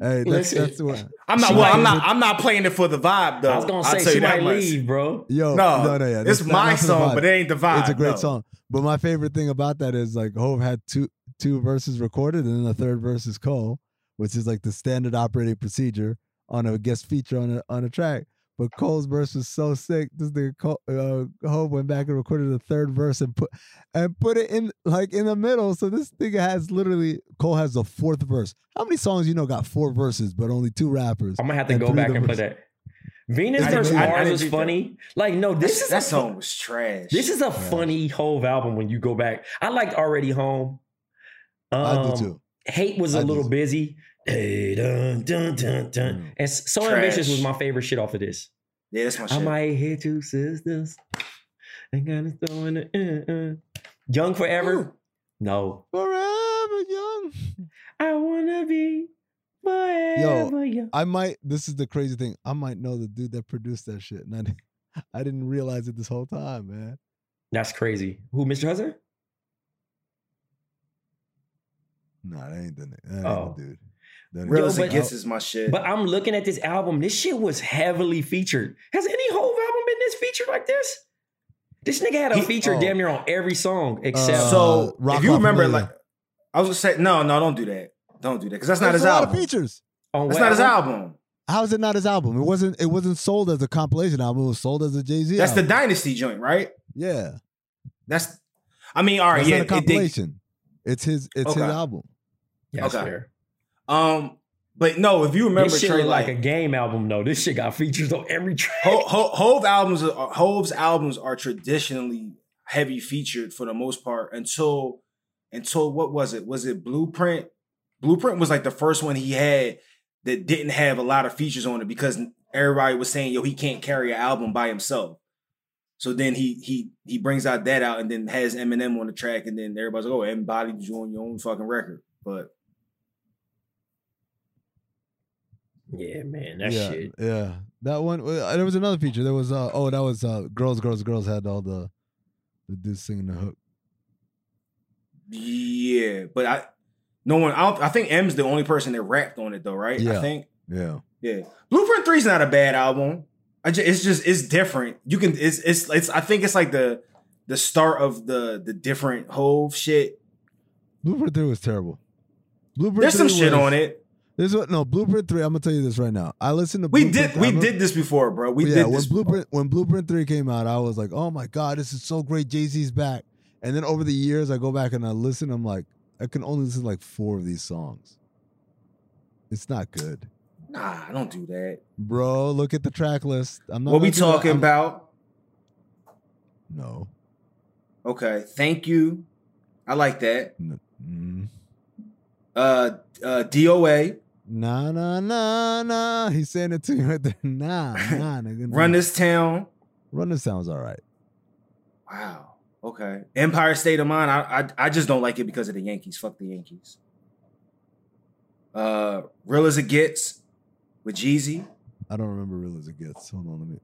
Speaker 2: Hey, that's
Speaker 3: Listen.
Speaker 2: that's what.
Speaker 4: I'm not. Well, I'm not. I'm not playing it for the vibe though.
Speaker 3: I was gonna say she might leave, bro.
Speaker 2: Yo,
Speaker 4: No,
Speaker 2: no, no, yeah.
Speaker 4: it's my
Speaker 2: not for the
Speaker 4: song, but it ain't the vibe.
Speaker 2: It's a great
Speaker 4: no.
Speaker 2: song. But my favorite thing about that is like Hove had two two verses recorded, and then the third verse is Cole, which is like the standard operating procedure on a guest feature on a on a track. But Cole's verse was so sick. This nigga Cole, uh, Hove went back and recorded the third verse and put and put it in like in the middle. So this nigga has literally Cole has the fourth verse. How many songs you know got four verses but only two rappers?
Speaker 3: I'm gonna have to go back and
Speaker 2: them
Speaker 3: play that. Venus
Speaker 4: I
Speaker 3: versus
Speaker 4: didn't- I- I
Speaker 3: Mars
Speaker 4: didn't
Speaker 3: was funny. Like, no, this
Speaker 4: That,
Speaker 3: is
Speaker 4: that
Speaker 3: a,
Speaker 4: song was trash.
Speaker 3: This is a funny whole album when you go back. I liked Already Home. Um,
Speaker 2: I do too.
Speaker 3: Hate was a
Speaker 2: I do
Speaker 3: little
Speaker 2: too.
Speaker 3: busy. Hey, dun, dun, dun, dun.
Speaker 2: Mm.
Speaker 3: And So
Speaker 4: Trash.
Speaker 3: Ambitious was my favorite shit off of this.
Speaker 4: yeah, that's my shit.
Speaker 3: I might hit two sisters. And gotta throw in the uh, uh. Young Forever? No.
Speaker 2: Forever young.
Speaker 3: I wanna be forever young.
Speaker 2: I might. This is the crazy thing. I might know the dude that produced that shit, and I, didn't- I didn't realize it this whole time, man.
Speaker 3: That's crazy. Who, Mr. Hudson?
Speaker 2: Nah, that ain't the, that ain't
Speaker 3: Oh.
Speaker 2: the dude. That
Speaker 4: Realist
Speaker 3: Yo, but-
Speaker 4: Gets is my shit.
Speaker 3: But I'm looking at this album. This shit was heavily featured. Has any whole album been this featured like this? This nigga had a
Speaker 4: He-
Speaker 3: feature
Speaker 2: oh.
Speaker 3: damn near on every song except.
Speaker 2: Uh,
Speaker 4: so
Speaker 2: Rock
Speaker 4: if you remember,
Speaker 2: Familiar.
Speaker 4: like I was gonna say, no, no, don't do that. Don't do that because that's not
Speaker 2: There's
Speaker 4: his
Speaker 2: a lot
Speaker 4: album.
Speaker 2: of features.
Speaker 3: on
Speaker 4: That's
Speaker 3: what
Speaker 4: not his album.
Speaker 2: How is it not his album? It wasn't. It wasn't sold as a compilation album. It was sold as a Jay Z.
Speaker 4: That's the. Dynasty joint, right?
Speaker 2: yeah.
Speaker 4: That's. I mean, all right,
Speaker 2: That's
Speaker 4: yeah.
Speaker 2: not a
Speaker 4: it did-
Speaker 2: compilation. it's his. It's
Speaker 4: Okay.
Speaker 2: his album.
Speaker 3: Yeah, that's
Speaker 4: Okay.
Speaker 3: fair.
Speaker 4: Um, But no, if you remember
Speaker 3: this shit
Speaker 4: Trey,
Speaker 3: like,
Speaker 4: like,
Speaker 3: a game album though. This shit got features on every track.
Speaker 4: Ho- Ho- Hove albums, are, Hove's albums are traditionally heavy featured for the most part until until what was it? Was it Blueprint? Blueprint was like the first one he had that didn't have a lot of features on it because everybody was saying, "Yo, he can't carry an album by himself." So then he he he brings out that out and then has Eminem on the track, and then everybody's like, "Oh, embodied you on your own fucking record." But
Speaker 3: Yeah, man, that
Speaker 2: yeah,
Speaker 3: shit.
Speaker 2: yeah. That one. uh, There was another feature. There was uh oh that was uh girls, girls, girls had all the the dudes singing the hook.
Speaker 4: yeah, but I no one. I, don't, I think M's the only person that rapped on it though, right?
Speaker 2: Yeah.
Speaker 4: I think.
Speaker 2: Yeah.
Speaker 4: Yeah, Blueprint Three is not a bad album. I just, it's just it's different. You can it's it's it's. I think it's like the the start of the the different Hove shit.
Speaker 2: Blueprint three was terrible. Blueprint
Speaker 4: There's some
Speaker 2: 3
Speaker 4: shit
Speaker 2: was-
Speaker 4: on it.
Speaker 2: This is what no Blueprint three. I'm gonna tell you this right now. I listened to
Speaker 4: We
Speaker 2: Blueprint
Speaker 4: did we did this before, bro. We
Speaker 2: yeah,
Speaker 4: did
Speaker 2: when
Speaker 4: this.
Speaker 2: Blueprint when Blueprint three came out, I was like, oh my god, this is so great. Jay Z's back. And then over the years, I go back and I listen. I'm like, I can only listen to like four of these songs. It's not good,
Speaker 4: Nah, I don't do that.
Speaker 2: bro. Look at the track list. I'm not.
Speaker 4: What we talking about?
Speaker 2: No.
Speaker 4: Okay, thank you. I like that.
Speaker 2: Mm.
Speaker 4: Uh, uh, DOA.
Speaker 2: Nah, nah, nah, nah. He's saying it to you right there. Nah, nah, nigga. nah.
Speaker 4: Run this town.
Speaker 2: Run this sounds all right.
Speaker 4: Wow. Okay. Empire State of Mind. I, I I just don't like it because of the Yankees. Fuck the Yankees. Uh, real as it gets with Jeezy.
Speaker 2: I don't remember real as it gets. Hold on, let me.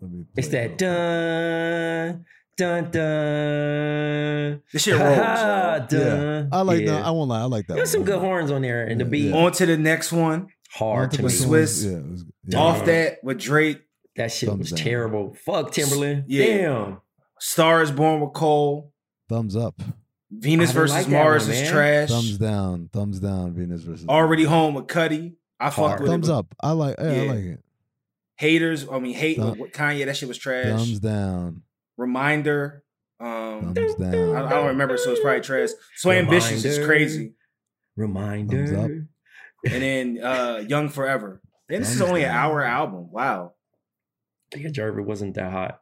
Speaker 2: Let me.
Speaker 3: It's that
Speaker 2: it.
Speaker 3: dun dun dun.
Speaker 4: This shit rolls.
Speaker 3: Ha,
Speaker 4: yo.
Speaker 3: dun.
Speaker 2: I like
Speaker 3: yeah.
Speaker 2: that. I won't lie. I like that.
Speaker 3: There's some good horns on there, and the beat
Speaker 2: yeah.
Speaker 4: On to the next one.
Speaker 3: hard to
Speaker 2: Multiple
Speaker 3: me.
Speaker 4: Swiss.
Speaker 2: Yeah, was, yeah.
Speaker 4: Off that with Drake.
Speaker 3: That shit
Speaker 2: Thumbs
Speaker 3: was
Speaker 2: down.
Speaker 3: terrible. Fuck Timbaland.
Speaker 4: Yeah.
Speaker 3: Damn.
Speaker 4: Star is Born with Cole.
Speaker 2: Thumbs up.
Speaker 4: Venus versus
Speaker 3: like
Speaker 4: Mars
Speaker 3: one,
Speaker 4: is trash.
Speaker 2: Thumbs down. Thumbs down. Venus versus.
Speaker 4: Already home with Cudi. I fucked
Speaker 3: Hard.
Speaker 4: with
Speaker 2: Thumbs
Speaker 4: it.
Speaker 2: up. I like. Yeah, I like it.
Speaker 4: Haters. I mean, hate
Speaker 2: Thumb-
Speaker 4: with Kanye. That shit was trash.
Speaker 2: Thumbs down.
Speaker 4: Reminder. Um,
Speaker 2: Thumbs
Speaker 4: I,
Speaker 2: down.
Speaker 4: I don't remember, so it's probably trash. So ambitious is crazy.
Speaker 3: Reminder.
Speaker 2: Thumbs up.
Speaker 4: And then uh Young Forever. And this is
Speaker 2: Thumbs
Speaker 4: only an hour album. Wow.
Speaker 3: Nigga Jervis wasn't that hot.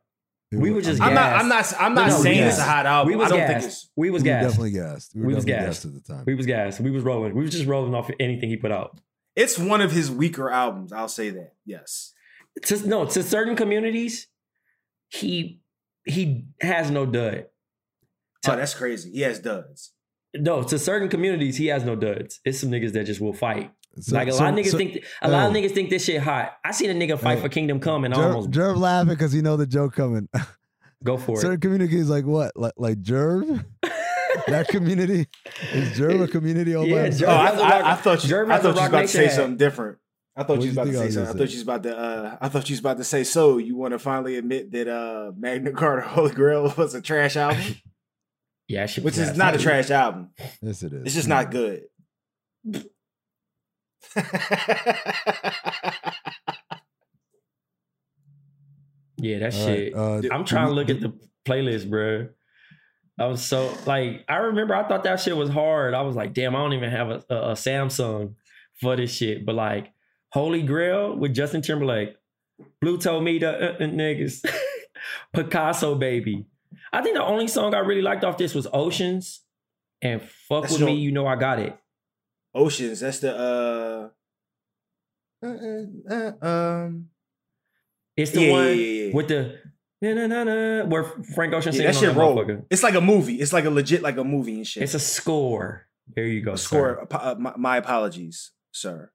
Speaker 2: It
Speaker 3: We were just
Speaker 4: I'm not. I'm not. I'm not
Speaker 3: No, no,
Speaker 4: saying
Speaker 3: we
Speaker 4: it's a hot album.
Speaker 3: we was
Speaker 4: I don't
Speaker 3: gassed.
Speaker 4: think it's.
Speaker 3: we was
Speaker 2: we
Speaker 3: gassed.
Speaker 2: definitely gassed. We were,
Speaker 3: We was
Speaker 2: definitely
Speaker 3: gassed.
Speaker 2: gassed at the time.
Speaker 3: We was gassed. We was rolling. We was just rolling off anything he put out.
Speaker 4: It's one of his weaker albums. I'll say that. Yes.
Speaker 3: To, no, to certain communities, he he has no dud.
Speaker 4: Oh, that's crazy. He has duds.
Speaker 3: No, to certain communities, he has no duds. It's some niggas that just will fight.
Speaker 2: So-
Speaker 3: like a
Speaker 2: so-
Speaker 3: lot of niggas
Speaker 2: so-
Speaker 3: think a lot of niggas think this shit hot. I seen a nigga fight
Speaker 2: Hey.
Speaker 3: for Kingdom Come and I
Speaker 2: Jerv,
Speaker 3: almost
Speaker 2: Jerv laughing because he know the joke coming.
Speaker 3: go for
Speaker 2: Certain
Speaker 3: it.
Speaker 2: Certain communities like what? Like like Jerv? that community is Jerv a community all
Speaker 3: Yeah,
Speaker 2: by
Speaker 3: Jerv-
Speaker 4: Oh, I,
Speaker 3: has a
Speaker 4: I,
Speaker 3: rock-
Speaker 4: I thought you.
Speaker 3: Jerv
Speaker 4: I thought you was about to say something different. I thought
Speaker 2: What'd
Speaker 4: you was about to
Speaker 2: think I
Speaker 4: say
Speaker 2: was
Speaker 4: something. I thought
Speaker 2: say?
Speaker 4: you was about to. Uh, I thought you was about to say. So you want to finally admit that uh, Magna Carta Holy Grail was a trash album,
Speaker 3: Yeah, shit
Speaker 4: which
Speaker 3: was
Speaker 4: is not a trash album.
Speaker 2: Yes, it is.
Speaker 4: It's just not good.
Speaker 3: Yeah, that
Speaker 2: All right,
Speaker 3: shit.
Speaker 2: uh,
Speaker 3: I'm trying to look at the playlist, bro. I was so like, I remember I thought that shit was hard. I was like, damn, I don't even have a, a, a Samsung for this shit. But like, Holy Grail with Justin Timberlake, Blue told me the uh, uh, niggas, Picasso baby. I think the only song I really liked off this was Oceans, and fuck
Speaker 4: That's
Speaker 3: with
Speaker 4: your-
Speaker 3: me, you know I got it.
Speaker 4: Oceans. That's the. uh uh, uh, uh, um,
Speaker 3: It's the
Speaker 4: Yeah,
Speaker 3: one
Speaker 4: yeah, yeah, yeah.
Speaker 3: with the na na na where Frank Ocean
Speaker 4: yeah,
Speaker 3: singing
Speaker 4: that shit roll. It's like a movie. It's like a legit like a movie and shit.
Speaker 3: It's a score. There you go.
Speaker 4: score.
Speaker 3: sir.
Speaker 4: uh, my, my apologies, sir.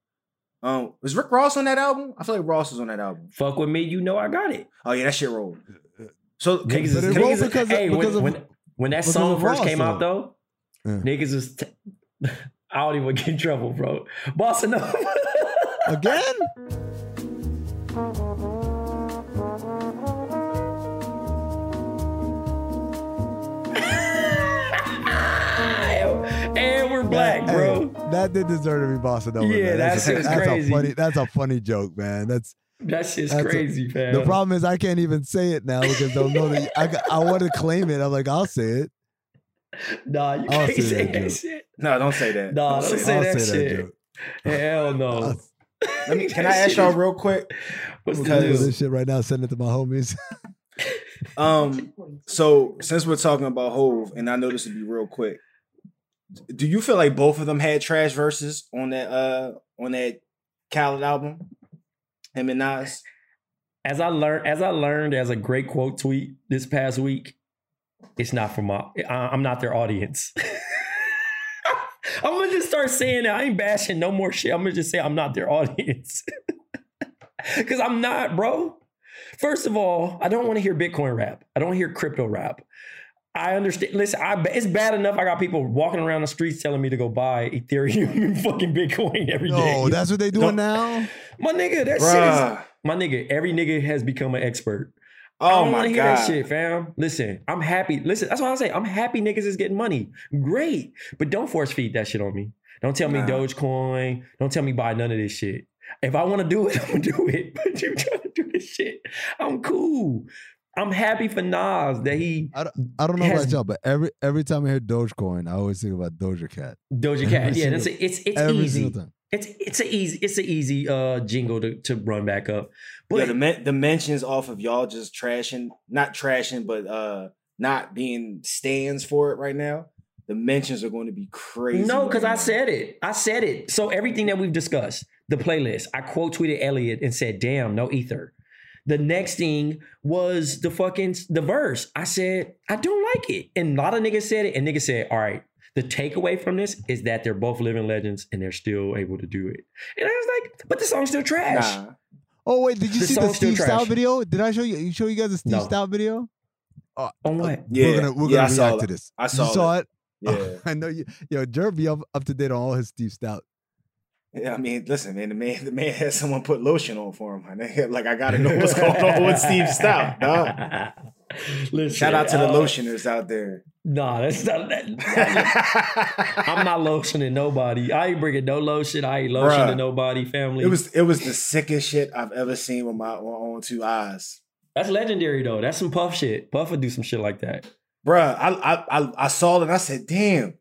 Speaker 4: Um, was Rick Ross on that album? I feel like Ross was on that album.
Speaker 3: Fuck with me, you know I got it.
Speaker 4: Oh yeah, that shit rolled. So
Speaker 3: Niggas is,
Speaker 2: But it
Speaker 3: niggas
Speaker 2: rolled
Speaker 3: is-
Speaker 2: because of-
Speaker 3: hey,
Speaker 2: because
Speaker 3: when,
Speaker 2: of-
Speaker 3: when, when that
Speaker 2: because
Speaker 3: song
Speaker 2: of
Speaker 3: first
Speaker 2: Ross,
Speaker 3: came out though,
Speaker 2: Yeah.
Speaker 3: niggas was t- I don't even get in trouble, bro. Bossa Nova.
Speaker 2: Again?
Speaker 3: and we're black, bro.
Speaker 2: That did deserve to be Bossa Nova.
Speaker 3: Yeah,
Speaker 2: man.
Speaker 3: that
Speaker 2: that's,
Speaker 3: shit
Speaker 2: a, that's
Speaker 3: crazy.
Speaker 2: a funny. That's a funny joke, man. That's
Speaker 3: That shit's
Speaker 2: That's a-
Speaker 3: crazy, fam.
Speaker 2: the problem is I can't even say it now because they'll know that I I want to claim it. I'm like I'll say it.
Speaker 3: Nah, you
Speaker 2: I'll
Speaker 3: can't
Speaker 2: say
Speaker 3: say
Speaker 2: that
Speaker 3: that shit.
Speaker 4: No, don't say that.
Speaker 3: Nah, don't say
Speaker 2: I'll
Speaker 3: that
Speaker 2: say
Speaker 3: shit.
Speaker 2: joke.
Speaker 3: Hell no.
Speaker 2: I'll-
Speaker 4: Let me. Can I ask y'all real quick?
Speaker 3: What's the
Speaker 2: We'll do this shit right now. Send it to my homies.
Speaker 4: Um. So since we're talking about Hove, and I know this would be real quick, do you feel like both of them had trash verses on that uh on that Khaled album? Him and Nas.
Speaker 3: As I learned, as I learned as a great quote tweet this past week, it's not for my. I- I'm not their audience. I'm gonna just start saying that I ain't bashing no more shit. I'm gonna just say I'm not their audience. Cause I'm not, bro. First of all, I don't want to hear Bitcoin rap. I don't hear crypto rap. I understand. Listen, I, it's bad enough. I got people walking around the streets telling me to go buy Ethereum and fucking Bitcoin every day.
Speaker 2: No, that's what they doing
Speaker 4: Don't-
Speaker 2: now.
Speaker 3: my nigga. That shit is my nigga. Every nigga has become an expert. I
Speaker 4: Oh
Speaker 3: don't
Speaker 4: my
Speaker 3: want to hear
Speaker 4: god.
Speaker 3: that shit, fam. Listen, I'm happy. Listen, that's what I say. I'm happy niggas is getting money. Great. But don't force feed that shit on me. Don't tell me Dogecoin. Don't tell me buy none of this shit. If I want to do it, I'm gonna do it. But you trying to do this shit. I'm cool. I'm happy for Nas that he
Speaker 2: I don't know
Speaker 3: Has-
Speaker 2: about y'all, but every every time I hear Dogecoin, I always think about Doja Cat.
Speaker 3: Doja
Speaker 2: Every
Speaker 3: Cat. Yeah,
Speaker 2: single-
Speaker 3: that's a, it's it's
Speaker 2: every
Speaker 3: easy.
Speaker 2: single time.
Speaker 3: It's it's a easy it's an easy uh jingle to, to run back up. But
Speaker 4: yeah, the men- the mentions off of y'all just trashing, not trashing, but uh not being stands for it right now. The mentions are going to be crazy.
Speaker 3: No, because
Speaker 4: right
Speaker 3: I said it. I said it. So everything that we've discussed, the playlist, I quote tweeted Elliott and said, "Damn, no ether." The next thing was the fucking the verse. I said, "I don't like it," and a lot of niggas said it, and niggas said, "All right." The takeaway from this is that they're both living legends and they're still able to do it. And I was like, "But the song's still trash."
Speaker 4: Nah.
Speaker 2: Oh wait, did you
Speaker 3: The
Speaker 2: see the Steve Stoute
Speaker 3: trash.
Speaker 2: video? Did I show you? You show you guys the Steve
Speaker 3: No.
Speaker 2: Stoute video?
Speaker 3: Uh, on uh, what?
Speaker 4: Yeah,
Speaker 2: we're gonna we're
Speaker 4: yeah,
Speaker 2: gonna
Speaker 4: saw
Speaker 2: react to this.
Speaker 4: I saw
Speaker 2: you saw
Speaker 4: that.
Speaker 2: it.
Speaker 4: Yeah.
Speaker 2: I know you. Yo, Jerv be up, up to date on all his Steve Stoute.
Speaker 4: Yeah, I mean, listen, man. The man, the man had someone put lotion on for him. Like, I gotta know what's going on with Steve Stoute, dog.
Speaker 3: Listen,
Speaker 4: Shout out to the
Speaker 3: uh,
Speaker 4: lotioners out there.
Speaker 3: Nah, that's not that. I'm not lotioning nobody. I ain't bringing no lotion. I ain't lotioning
Speaker 4: Bruh.
Speaker 3: nobody. Family.
Speaker 4: It was it was the sickest shit I've ever seen with my, my own two eyes,
Speaker 3: that's legendary though. That's some puff shit. Puff would do some shit like that.
Speaker 4: Bruh, I I I, I saw it and I said, "Damn,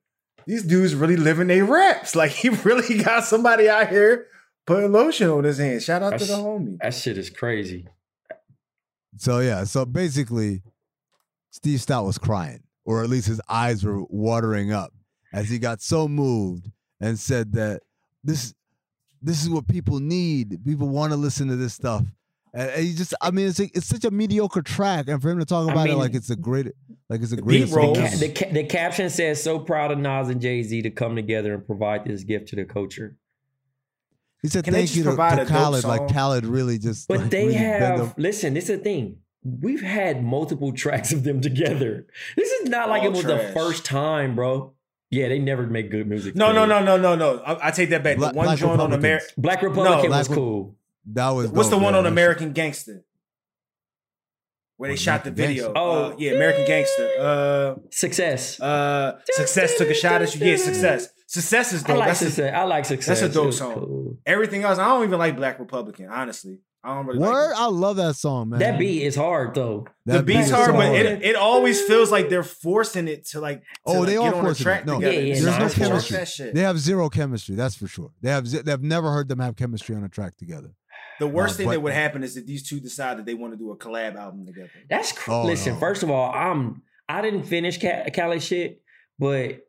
Speaker 4: these dudes really living their reps. Like he really got somebody out here putting lotion on his hands." Shout out to the
Speaker 3: That's-
Speaker 4: homie.
Speaker 3: That shit is crazy.
Speaker 2: So yeah, so basically, Steve Stoute was crying, or at least his eyes were watering up as he got so moved and said that this this is what people need. People want to listen to this stuff. And and he just, I mean, it's a, it's such a mediocre track, and for him to talk
Speaker 3: I
Speaker 2: about it like it's a great, like it's a great
Speaker 4: beat.
Speaker 3: The, ca- the, ca- the caption says, "So proud of Nas and Jay Z to come together and provide this gift to the culture."
Speaker 2: He said
Speaker 4: Can
Speaker 2: thank you to,
Speaker 4: provide
Speaker 2: to Khaled. Like
Speaker 4: song?
Speaker 2: Khaled really just.
Speaker 3: But
Speaker 2: like,
Speaker 3: they
Speaker 2: really
Speaker 3: have
Speaker 2: over-
Speaker 3: listen. This is the thing. We've had multiple tracks of them together. This is not like
Speaker 4: All
Speaker 3: it was the first time, bro. Yeah, they never make good music.
Speaker 4: No, no, no, no, no, no. I, I take that back.
Speaker 2: Black-
Speaker 4: the one
Speaker 2: Black
Speaker 4: joint on
Speaker 2: Republicans.
Speaker 4: American.
Speaker 3: Black Republican
Speaker 2: Black
Speaker 3: was
Speaker 2: Re-
Speaker 3: cool.
Speaker 2: That was
Speaker 4: What's the one
Speaker 2: yeah,
Speaker 4: on American Gangster? Where they
Speaker 2: What,
Speaker 4: shot the video.
Speaker 2: Gangster?
Speaker 3: Oh.
Speaker 4: Uh, yeah, American Gangster.
Speaker 3: Success.
Speaker 4: Uh, uh, Success took a shot at you. Yeah, Success. Success is
Speaker 3: I
Speaker 4: dope.
Speaker 3: like
Speaker 4: That's
Speaker 3: success. I like success.
Speaker 4: that's a dope
Speaker 3: It
Speaker 4: song.
Speaker 3: cool.
Speaker 4: everything else. I don't even like Black Republican. Honestly, I don't really.
Speaker 2: Word,
Speaker 4: Like.
Speaker 2: I love that song, man.
Speaker 3: That beat is hard though.
Speaker 4: The
Speaker 2: That beat
Speaker 4: beat's
Speaker 2: is
Speaker 4: hard,
Speaker 2: so
Speaker 4: but
Speaker 2: hard.
Speaker 4: it, it always feels like they're forcing it to like. To
Speaker 2: Oh,
Speaker 4: like
Speaker 2: they
Speaker 4: get
Speaker 2: are
Speaker 4: on a
Speaker 2: forcing
Speaker 4: track
Speaker 2: it. No,
Speaker 4: together.
Speaker 3: Yeah, yeah,
Speaker 4: It's
Speaker 3: no, there's no
Speaker 2: chemistry. They have zero chemistry, that's for sure. They have ze- they've never heard them have chemistry on a track together.
Speaker 4: The worst
Speaker 2: Uh,
Speaker 4: thing
Speaker 2: but-
Speaker 4: that would happen is if these two decide that they want to do a collab album together.
Speaker 3: That's cr-
Speaker 2: Oh,
Speaker 3: listen.
Speaker 2: no.
Speaker 3: First of all, I'm I didn't finish Ca- Cali shit, but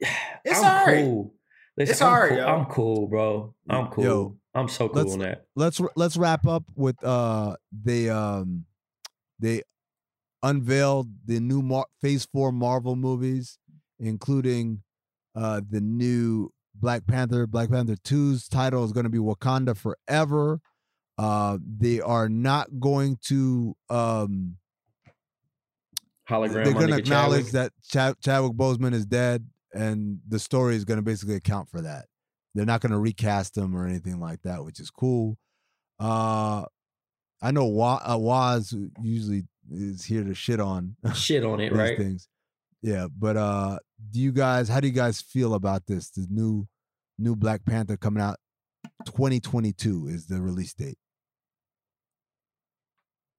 Speaker 4: It's
Speaker 3: I'm
Speaker 4: alright.
Speaker 3: cool. Listen,
Speaker 4: It's
Speaker 3: I'm
Speaker 4: alright,
Speaker 3: cool. I'm cool, bro. I'm cool.
Speaker 2: Yo,
Speaker 3: I'm so cool
Speaker 2: let's-
Speaker 3: on that.
Speaker 2: Let's let's wrap up with uh they um they unveiled the new Mar- Phase 4 Marvel movies including uh the new Black Panther Black Panther 2's title is going to be Wakanda Forever. Uh they are not going to um
Speaker 3: Hologram.
Speaker 2: they're going to acknowledge
Speaker 3: Chadwick.
Speaker 2: that Chad- Chadwick Boseman is dead, and the story is going to basically account for that. They're not going to recast him or anything like that, which is cool. Uh, I know Wa- uh, Waz usually is here to shit on
Speaker 3: shit on it, right?
Speaker 2: things. Yeah, but uh, do you guys? How do you guys feel about this? The new new Black Panther coming out 2022 is the release date.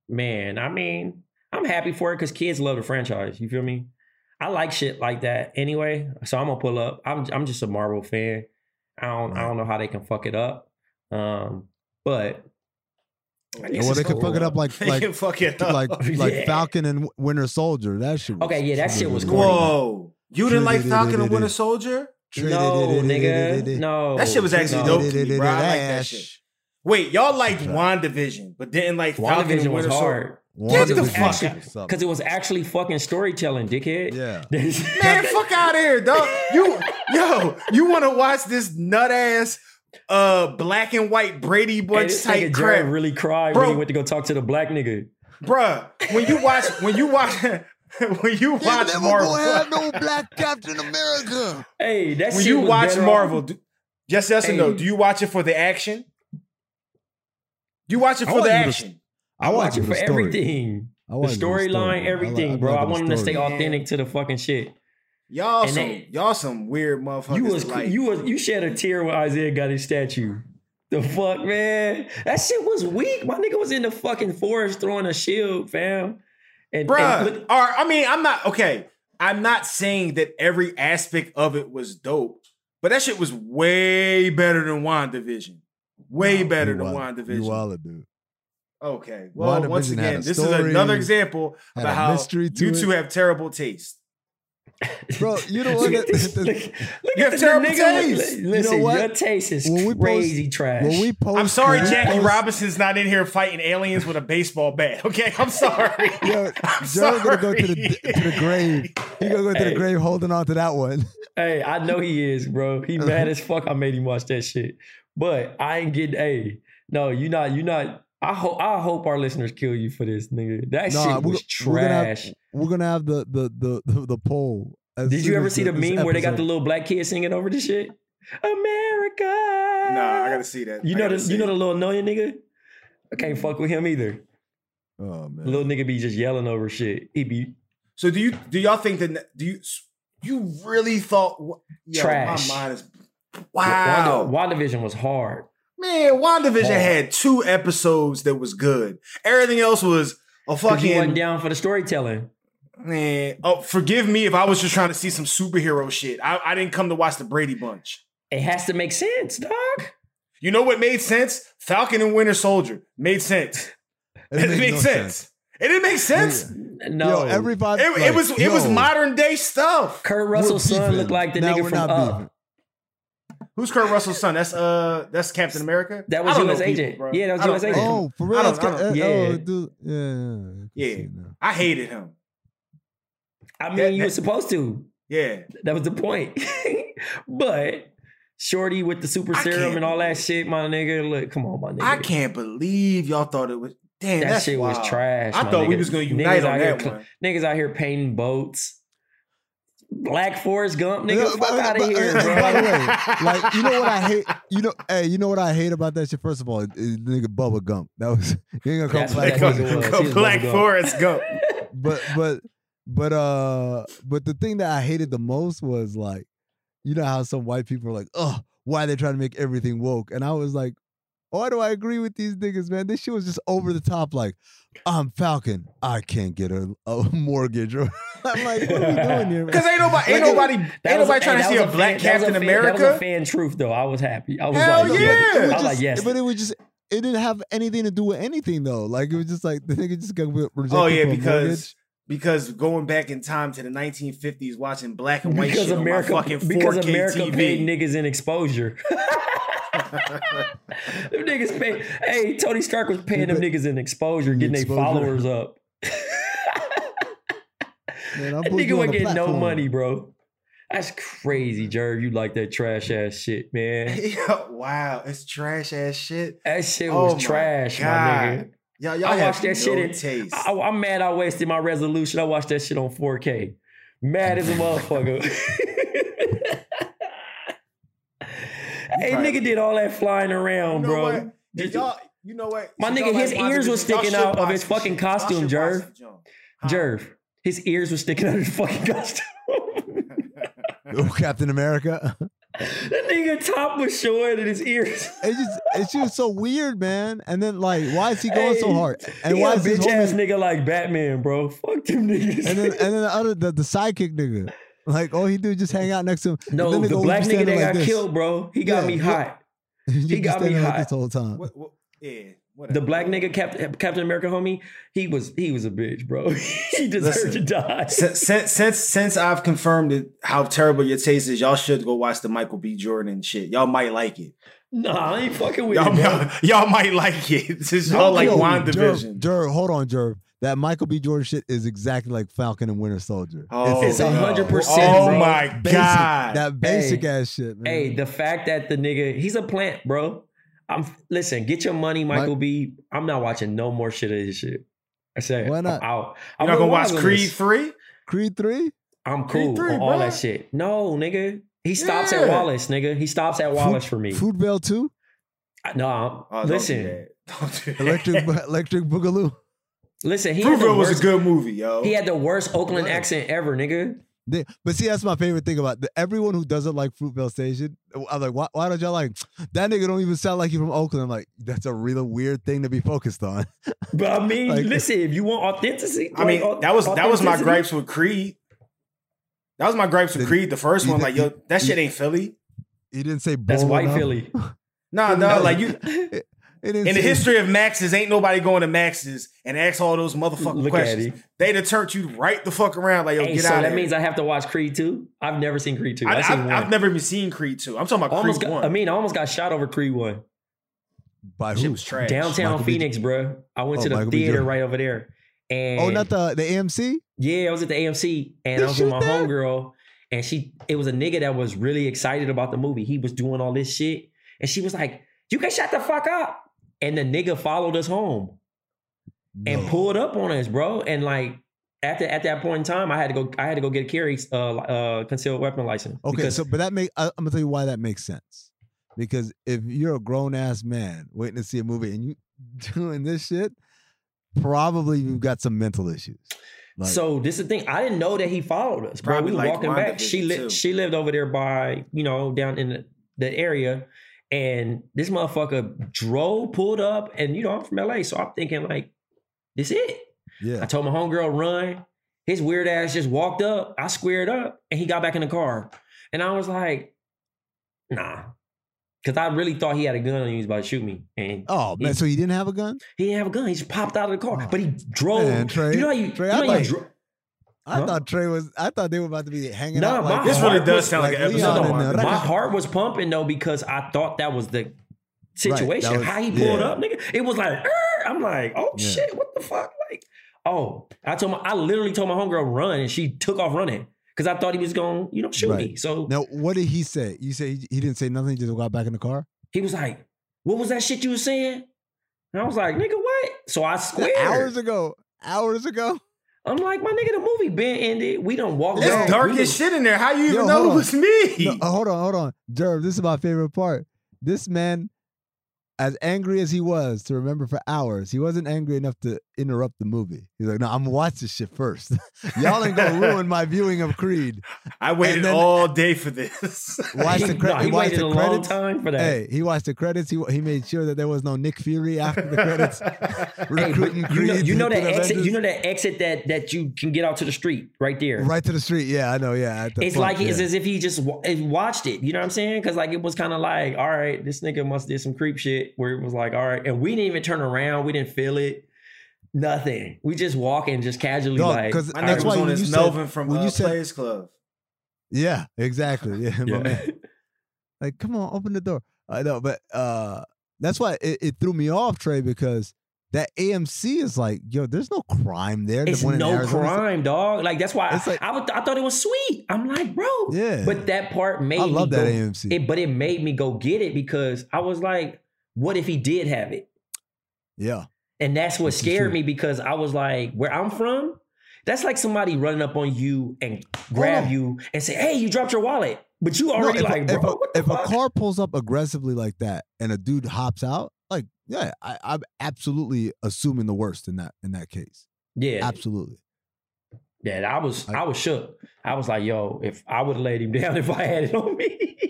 Speaker 3: Man, I mean, I'm happy for it because kids love the franchise. You feel me? I like shit like that anyway. So I'm gonna pull up. I'm I'm just a Marvel fan. I don't I don't know how they can fuck it up. Um, but I guess
Speaker 2: well,
Speaker 3: it's
Speaker 2: they could fuck it up like
Speaker 4: They
Speaker 2: like
Speaker 4: can fuck it up.
Speaker 2: like like
Speaker 3: Yeah.
Speaker 2: Falcon and Winter Soldier. That shit. Was
Speaker 3: Okay, yeah, that shit was corny.
Speaker 4: Whoa. You didn't like Falcon and Winter Soldier?
Speaker 3: No, nigga. No.
Speaker 4: That shit was actually dope me, bro. I like that shit. Wait, y'all liked WandaVision, but didn't like Falcon
Speaker 3: WandaVision was
Speaker 4: Winter
Speaker 3: hard.
Speaker 4: Get the
Speaker 3: it
Speaker 4: fuck
Speaker 3: actually- Because it was actually fucking storytelling, dickhead.
Speaker 2: Yeah.
Speaker 4: Man, fuck out of here, dog. You, yo, you want to watch this nut ass, uh, black and white Brady Bunch
Speaker 3: this
Speaker 4: type
Speaker 3: nigga
Speaker 4: crap,
Speaker 3: really cried
Speaker 4: Bro.
Speaker 3: when he went to go talk to the black nigga.
Speaker 4: bruh. When you watch, when you watch, when you watch Marvel,
Speaker 2: no black Captain America.
Speaker 3: Hey, that
Speaker 4: when you watch Marvel,
Speaker 3: off-
Speaker 4: do, yes, yes or no? Do you watch it for the action? Do you watch it for the
Speaker 2: it for the-
Speaker 4: action?
Speaker 3: I watch it for
Speaker 2: story.
Speaker 3: everything.
Speaker 2: I
Speaker 3: The
Speaker 2: watch it for
Speaker 3: storyline.
Speaker 2: I
Speaker 3: everything,
Speaker 2: like-
Speaker 3: bro. I want him to stay
Speaker 2: story.
Speaker 3: authentic to the fucking shit.
Speaker 4: Y'all
Speaker 3: And
Speaker 4: some,
Speaker 3: they-
Speaker 4: y'all some weird motherfuckers.
Speaker 3: You was
Speaker 4: like,
Speaker 3: you was you shed a tear when Isaiah got his statue. The fuck, man. That shit was weak. My nigga was in the fucking forest throwing a shield, fam. And,
Speaker 4: Bruh,
Speaker 3: and look-
Speaker 4: all right, I mean, I'm not okay. I'm not saying that every aspect of it was dope, but that shit was way better than WandaVision. Way better
Speaker 2: You
Speaker 4: than
Speaker 2: wild- You
Speaker 4: WandaVision.
Speaker 2: wild, dude.
Speaker 4: Okay. Well, once again,
Speaker 2: a
Speaker 4: this is another example
Speaker 2: had
Speaker 4: about how
Speaker 2: mystery to
Speaker 4: you
Speaker 2: it.
Speaker 4: two have terrible taste.
Speaker 2: Bro, you
Speaker 3: don't
Speaker 2: what?
Speaker 3: at this.
Speaker 2: the-
Speaker 3: Look,
Speaker 4: You have
Speaker 3: at
Speaker 4: terrible
Speaker 3: nigga.
Speaker 4: taste.
Speaker 3: Li-
Speaker 2: You know
Speaker 3: Listen,
Speaker 2: what?
Speaker 3: your taste is
Speaker 2: When we post-
Speaker 3: crazy trash.
Speaker 2: when we post,
Speaker 4: I'm sorry,
Speaker 2: when
Speaker 4: Jackie
Speaker 2: post-
Speaker 4: Robinson's not in here fighting aliens with a baseball bat. Okay, I'm sorry.
Speaker 2: Yo,
Speaker 4: I'm
Speaker 2: Joe gonna go to the to the grave. He gonna go to
Speaker 3: Hey.
Speaker 2: the grave holding on to that one.
Speaker 3: Hey, I know he is, bro. He mad as fuck. I made him watch that shit, but I ain't getting. Hey, no, you not. You not. I hope. I hope our listeners kill you for this, nigga. That
Speaker 2: Nah,
Speaker 3: shit
Speaker 2: we're
Speaker 3: was
Speaker 2: we're gonna have-
Speaker 3: trash.
Speaker 2: We're gonna have the the the the, the poll.
Speaker 3: Did you ever see the
Speaker 2: this
Speaker 3: meme where they got the little black kid singing over the shit? America.
Speaker 4: Nah, I gotta see that.
Speaker 3: You
Speaker 4: I
Speaker 3: know the you know
Speaker 4: it.
Speaker 3: the little annoying nigga. I can't mm-hmm. fuck with him either.
Speaker 2: Oh man.
Speaker 3: Little nigga be just yelling over shit. He be
Speaker 4: So do you do y'all think that do you you really thought yo,
Speaker 3: Trash.
Speaker 4: My mind is wow.
Speaker 3: Wanda, WandaVision was hard.
Speaker 4: Man, WandaVision
Speaker 3: Hard.
Speaker 4: had two episodes that was good. Everything else was a
Speaker 3: Cause you wasn't
Speaker 4: fucking
Speaker 3: down for the storytelling.
Speaker 4: man. Oh, forgive me if I was just trying to see some superhero shit. I, I didn't come to watch the Brady Bunch.
Speaker 3: It has to make sense, dog.
Speaker 4: You know what made sense? Falcon and Winter Soldier made sense. It,
Speaker 2: makes
Speaker 4: made
Speaker 2: no
Speaker 4: sense. It didn't make sense.
Speaker 3: No,
Speaker 2: Yo, everybody.
Speaker 4: It, it was it was modern day stuff.
Speaker 3: Kurt Russell's son looked like the
Speaker 2: Now
Speaker 3: nigga
Speaker 2: we're
Speaker 3: from
Speaker 2: not
Speaker 3: Up.
Speaker 2: beefing.
Speaker 4: Who's Kurt Russell's son? That's uh that's Captain America.
Speaker 3: That was
Speaker 4: I
Speaker 3: US agent.
Speaker 4: bro.
Speaker 3: Yeah, that was
Speaker 4: I
Speaker 3: US agent.
Speaker 2: Oh, for real?
Speaker 4: I don't- I don't-
Speaker 2: uh,
Speaker 3: yeah.
Speaker 2: Oh, dude. Yeah, yeah. I
Speaker 4: Yeah.
Speaker 2: see it now.
Speaker 4: I hated him.
Speaker 3: I mean,
Speaker 4: That-
Speaker 3: you were supposed to.
Speaker 4: Yeah.
Speaker 3: That was the point. but Shorty with the super serum and all that shit, my nigga. Look, come on, my nigga.
Speaker 4: I can't believe y'all thought it was damn.
Speaker 3: That
Speaker 4: that's
Speaker 3: shit was trash.
Speaker 4: I
Speaker 3: my
Speaker 4: thought we was gonna
Speaker 3: Niggas
Speaker 4: unite on
Speaker 3: out here
Speaker 4: that
Speaker 3: cl-
Speaker 4: one.
Speaker 3: Niggas out here painting boats. Black Forest Gump, nigga.
Speaker 2: Yeah,
Speaker 3: fuck
Speaker 2: but-
Speaker 3: out of
Speaker 2: but-
Speaker 3: here,
Speaker 2: uh,
Speaker 3: bro.
Speaker 2: By the way, like you know what I hate. You know, hey, you know what I hate about that shit. First of all, is the nigga Bubba Gump. That was you ain't gonna call
Speaker 3: what
Speaker 2: Black
Speaker 3: that
Speaker 2: Forest
Speaker 3: nigga
Speaker 2: Gump.
Speaker 3: was.
Speaker 4: Black
Speaker 3: Bubba Gump.
Speaker 4: Forest Gump.
Speaker 2: but but but uh but the thing that I hated the most was like, you know how some white people are like, oh, why they trying to make everything woke? And I was like, why do I agree with these niggas, man? This shit was just over the top. Like, I'm Falcon, I can't get a, a mortgage. Or I'm like, what are we doing here, man?
Speaker 4: Because ain't nobody, ain't nobody, ain't
Speaker 3: was-
Speaker 4: nobody trying to see a
Speaker 3: was
Speaker 4: black
Speaker 3: fan- that
Speaker 4: Captain
Speaker 3: fan- That was a
Speaker 4: America.
Speaker 3: fan truth, though. I was happy. I was
Speaker 4: Hell
Speaker 3: like,
Speaker 4: yeah.
Speaker 2: It
Speaker 3: I
Speaker 2: was
Speaker 3: was like, yes.
Speaker 2: But it was just it didn't have anything to do with anything though. Like it was just like the nigga just got rejected
Speaker 4: Oh yeah,
Speaker 2: a
Speaker 4: because
Speaker 2: mortgage.
Speaker 4: because going back in time to the 1950s, watching black and white
Speaker 3: because
Speaker 4: shit
Speaker 3: America,
Speaker 4: on my fucking 4K
Speaker 3: because America
Speaker 4: TV.
Speaker 3: paid niggas in exposure. them niggas pay. Hey, Tony Stark was paying them niggas in exposure, getting their followers up.
Speaker 2: Man, I'm
Speaker 3: That
Speaker 2: putting
Speaker 3: nigga
Speaker 2: you on
Speaker 3: wasn't
Speaker 2: the
Speaker 3: getting no money, bro. That's crazy, Jerv. You like that trash ass shit, man.
Speaker 4: Yeah, wow, it's trash ass shit.
Speaker 3: That shit
Speaker 4: Oh
Speaker 3: was
Speaker 4: my
Speaker 3: trash, my nigga.
Speaker 4: Y'all, y'all
Speaker 3: I watched that
Speaker 4: no
Speaker 3: shit in-
Speaker 4: taste.
Speaker 3: I, I'm mad I wasted my resolution. I watched that shit on 4K. Mad as a motherfucker. Hey,
Speaker 4: probably-
Speaker 3: nigga did all that flying around,
Speaker 4: you know
Speaker 3: bro.
Speaker 4: what?
Speaker 3: Did-
Speaker 4: y'all, you know what?
Speaker 3: My
Speaker 4: Since
Speaker 3: nigga, his
Speaker 4: like
Speaker 3: ears was sticking out of his fucking
Speaker 4: shit.
Speaker 3: Costume,
Speaker 4: should watch
Speaker 3: Jerv.
Speaker 4: some junk. Huh?
Speaker 3: Jerv. His ears were sticking out of his fucking costume.
Speaker 2: Oh, Captain America.
Speaker 3: The nigga top was showing in his ears.
Speaker 2: It's just it's just so weird, man. And then like, why is he going so hard? And
Speaker 3: he
Speaker 2: why
Speaker 3: a
Speaker 2: is his
Speaker 3: bitch ass
Speaker 2: homie?
Speaker 3: nigga like Batman, bro? Fuck them niggas.
Speaker 2: And then and then the other the, the sidekick nigga, like all he do is just hang out next to him.
Speaker 3: No,
Speaker 2: then
Speaker 3: the black nigga that
Speaker 2: like
Speaker 3: got
Speaker 2: this.
Speaker 3: killed, bro. He got
Speaker 2: Yeah,
Speaker 3: me hot.
Speaker 2: he
Speaker 3: he got me
Speaker 2: standing like
Speaker 3: hot.
Speaker 2: this whole time.
Speaker 4: What, what, yeah. Whatever.
Speaker 3: The black nigga Captain Captain America homie, he was he was a bitch, bro. he deserved
Speaker 4: Listen,
Speaker 3: to die.
Speaker 4: since, since since since I've confirmed it, how terrible your taste is, y'all should go watch the Michael B. Jordan and shit. Y'all might like it.
Speaker 3: Nah, I ain't fucking with
Speaker 4: Y'all,
Speaker 3: you, bro.
Speaker 4: y'all, y'all might like it. Since y'all like WandaVision.
Speaker 2: Jerv, Jerv, hold on, Jerv. That Michael B. Jordan shit is exactly like Falcon and Winter Soldier.
Speaker 4: Oh,
Speaker 3: It's a hundred percent,
Speaker 4: Oh, oh
Speaker 3: bro.
Speaker 4: my
Speaker 2: basic,
Speaker 4: god!
Speaker 2: that basic
Speaker 3: Hey,
Speaker 2: ass shit, man.
Speaker 3: Hey, the fact that the nigga, he's a plant, bro. I'm listen, get your money, Michael B. I'm not watching no more shit of his shit. I said,
Speaker 2: Why not?
Speaker 3: I'm out.
Speaker 4: You're
Speaker 3: I'm
Speaker 4: not gonna watch Creed
Speaker 3: Wallace.
Speaker 4: three?
Speaker 2: Creed three.
Speaker 3: I'm
Speaker 4: Creed
Speaker 3: cool
Speaker 4: three,
Speaker 3: on all
Speaker 4: bro.
Speaker 3: that shit. No, nigga. He stops at Wallace, nigga. He stops at Wallace for me.
Speaker 2: Fruitvale two.
Speaker 3: I- No, I'm-
Speaker 4: Oh, don't do
Speaker 3: listen,
Speaker 4: that. Don't do that.
Speaker 2: Electric Electric Boogaloo.
Speaker 3: Listen. He had, the
Speaker 4: Fruitvale was
Speaker 3: worst,
Speaker 4: a good movie, yo.
Speaker 3: he had the worst Oakland
Speaker 2: Right.
Speaker 3: accent ever, nigga.
Speaker 2: They- but see, that's my favorite thing about the, everyone who doesn't like Fruitvale Station. I'm like, why, why don't y'all like that nigga? Don't even sound like you from Oakland. I'm like, that's a real weird thing to be focused on.
Speaker 3: But I mean,
Speaker 2: Like-
Speaker 3: listen, if you want authenticity,
Speaker 4: I mean,
Speaker 3: like,
Speaker 4: that was that was my gripes with Creed. That was my gripes with
Speaker 2: Did-
Speaker 4: Creed, the first one. Like, yo,
Speaker 2: you-
Speaker 4: that shit ain't Philly.
Speaker 2: He didn't say
Speaker 3: That's
Speaker 2: bold
Speaker 3: white
Speaker 2: enough.
Speaker 3: Philly.
Speaker 4: Nah, no, like you
Speaker 2: He
Speaker 4: in the history of Max's, ain't nobody going to Max's and ask all those motherfucking
Speaker 3: Look
Speaker 4: questions. They'd have turned you right the fuck around, like, yo,
Speaker 3: Hey,
Speaker 4: get
Speaker 3: so
Speaker 4: out
Speaker 3: that
Speaker 4: of here.
Speaker 3: means I have to watch Creed 2? I've never seen Creed 2.
Speaker 4: I,
Speaker 3: I've seen
Speaker 4: have
Speaker 3: one.
Speaker 4: I've never even seen Creed 2. I'm talking about
Speaker 3: almost
Speaker 4: Creed
Speaker 3: got,
Speaker 4: 1.
Speaker 3: I mean, I almost got shot over Creed 1.
Speaker 2: by who?
Speaker 4: was trash.
Speaker 3: Downtown
Speaker 2: Michael B.
Speaker 3: Phoenix, bro. I went
Speaker 2: Oh,
Speaker 3: to the
Speaker 2: Michael
Speaker 3: theater right over there. And
Speaker 2: Oh, not the the AMC.
Speaker 3: Yeah, I was at the AMC and
Speaker 2: They
Speaker 3: I was with my
Speaker 2: that?
Speaker 3: homegirl, and she it was a nigga that was really excited about the movie. He was doing all this shit, and she was like, "You can shut the fuck up." And the nigga followed us home and pulled up on us, bro. And like at the, at that point in time, I had to go. I had to go get a carry uh, uh concealed weapon license.
Speaker 2: Okay,
Speaker 3: because-
Speaker 2: so but that make I, I'm gonna tell you why that makes sense. Because if you're a grown ass man waiting to see a movie and you doing this shit, probably you've got some mental issues. Like,
Speaker 3: so this is the thing. I didn't know that he followed us, bro. We were
Speaker 4: like
Speaker 3: walking back. She
Speaker 4: WandaVision,
Speaker 3: li- she lived over there by you know down in the, the area, and this motherfucker drove, pulled up, and you know I'm from LA, so I'm thinking like, this it.
Speaker 2: Yeah.
Speaker 3: I told my homegirl run. His weird ass just walked up. I squared up, and he got back in the car, and I was like, nah. Cause I really thought he had a gun and he was about to shoot me. And
Speaker 2: Oh man,
Speaker 3: he-
Speaker 2: so he didn't have a gun?
Speaker 3: he didn't have a gun. He just popped out of the car.
Speaker 2: Oh.
Speaker 3: But he drove.
Speaker 2: Man, Trey,
Speaker 3: you know how you,
Speaker 2: Trey,
Speaker 3: you know how you dro-
Speaker 2: I
Speaker 3: Huh?
Speaker 2: thought Trey was. I thought they were about to be hanging
Speaker 3: Nah,
Speaker 2: out. Like,
Speaker 4: This really does sound like,
Speaker 2: like
Speaker 4: an episode
Speaker 2: and, uh,
Speaker 3: my heart was pumping though because I thought that was the situation.
Speaker 2: was-
Speaker 3: How he pulled
Speaker 2: yeah.
Speaker 3: up, nigga. It was like, "Er," I'm like, oh
Speaker 2: Yeah.
Speaker 3: shit, what the fuck? Like, oh, I told my, I literally told my homegirl run, and she took off running because I thought he was going, you know, shoot
Speaker 2: Right.
Speaker 3: me. So
Speaker 2: Now, what did he say? You say he, he didn't say nothing. He just got back in the car.
Speaker 3: he was like, what was that shit you was saying? And I was like, nigga, what? So I squared.
Speaker 2: Hours ago. Hours ago.
Speaker 3: I'm like, my nigga, the movie been ended. We don't walk
Speaker 4: It's
Speaker 3: back.
Speaker 4: dark as shit in there. How you even
Speaker 2: Yo,
Speaker 4: know
Speaker 2: hold
Speaker 4: it was me?
Speaker 2: No, uh, hold on, hold on, Jerv. This is my favorite part. This man, as angry as he was to remember for hours, he wasn't angry enough to interrupt the movie. He's like, "No, I'm gonna watch this shit first. Y'all ain't gonna ruin my viewing of Creed."
Speaker 4: I waited
Speaker 2: then-
Speaker 4: all day for this.
Speaker 2: Watch the,
Speaker 3: He-
Speaker 2: cre-
Speaker 3: no, he
Speaker 2: he watched
Speaker 3: waited
Speaker 2: the
Speaker 3: a long
Speaker 2: credits.
Speaker 3: time for that.
Speaker 2: Hey, he watched the credits. He he made sure that there was no Nick Fury after the credits.
Speaker 3: Hey, but
Speaker 2: recruiting
Speaker 3: you know, you know that exit.
Speaker 2: Avengers.
Speaker 3: You know that exit that that you can get out to the street right there.
Speaker 2: right to the street. Yeah, I know. Yeah,
Speaker 3: It's
Speaker 2: front,
Speaker 3: like it's as if he just wa- eh, watched it. You know what I'm saying? Because like it was kind of like, all right, this nigga must did some creep shit. Where it was like, all right, and we didn't even turn around. We didn't feel it. Nothing. We just walking, just casually like.
Speaker 2: 'cause
Speaker 4: My
Speaker 3: all
Speaker 2: that's
Speaker 4: nigga
Speaker 3: right,
Speaker 4: was
Speaker 2: why when you said-
Speaker 4: Melvin from
Speaker 2: when
Speaker 4: uh,
Speaker 2: you said-
Speaker 4: Players Club.
Speaker 2: yeah, exactly. Yeah, my
Speaker 3: yeah.
Speaker 2: man. Like, come on, open the door. I know, but uh that's why it, it threw me off, Trey, because that AMC is like, yo, there's no crime there.
Speaker 3: It's no crime, dog. Like that's why I,
Speaker 2: like-
Speaker 3: I, I thought it was sweet. I'm like, bro.
Speaker 2: Yeah.
Speaker 3: But that part made
Speaker 2: I
Speaker 3: me
Speaker 2: love that
Speaker 3: go-
Speaker 2: AMC.
Speaker 3: It, but it made me go get it because I was like, what if he did have it?
Speaker 2: yeah.
Speaker 3: And that's what scared me because I was like, where I'm from, that's like somebody running up on you and oh, grab
Speaker 2: on.
Speaker 3: you and say, hey, you dropped your wallet. But you
Speaker 2: No,
Speaker 3: already
Speaker 2: if,
Speaker 3: like, bro,
Speaker 2: if, a, if a car pulls up aggressively like that and a dude hops out, like, yeah, I, I'm absolutely assuming the worst in that in that case.
Speaker 3: yeah,
Speaker 2: Absolutely.
Speaker 3: yeah, I was,
Speaker 2: I-
Speaker 3: I, was shook. I was like, yo, if I would have laid him down if I had it on me.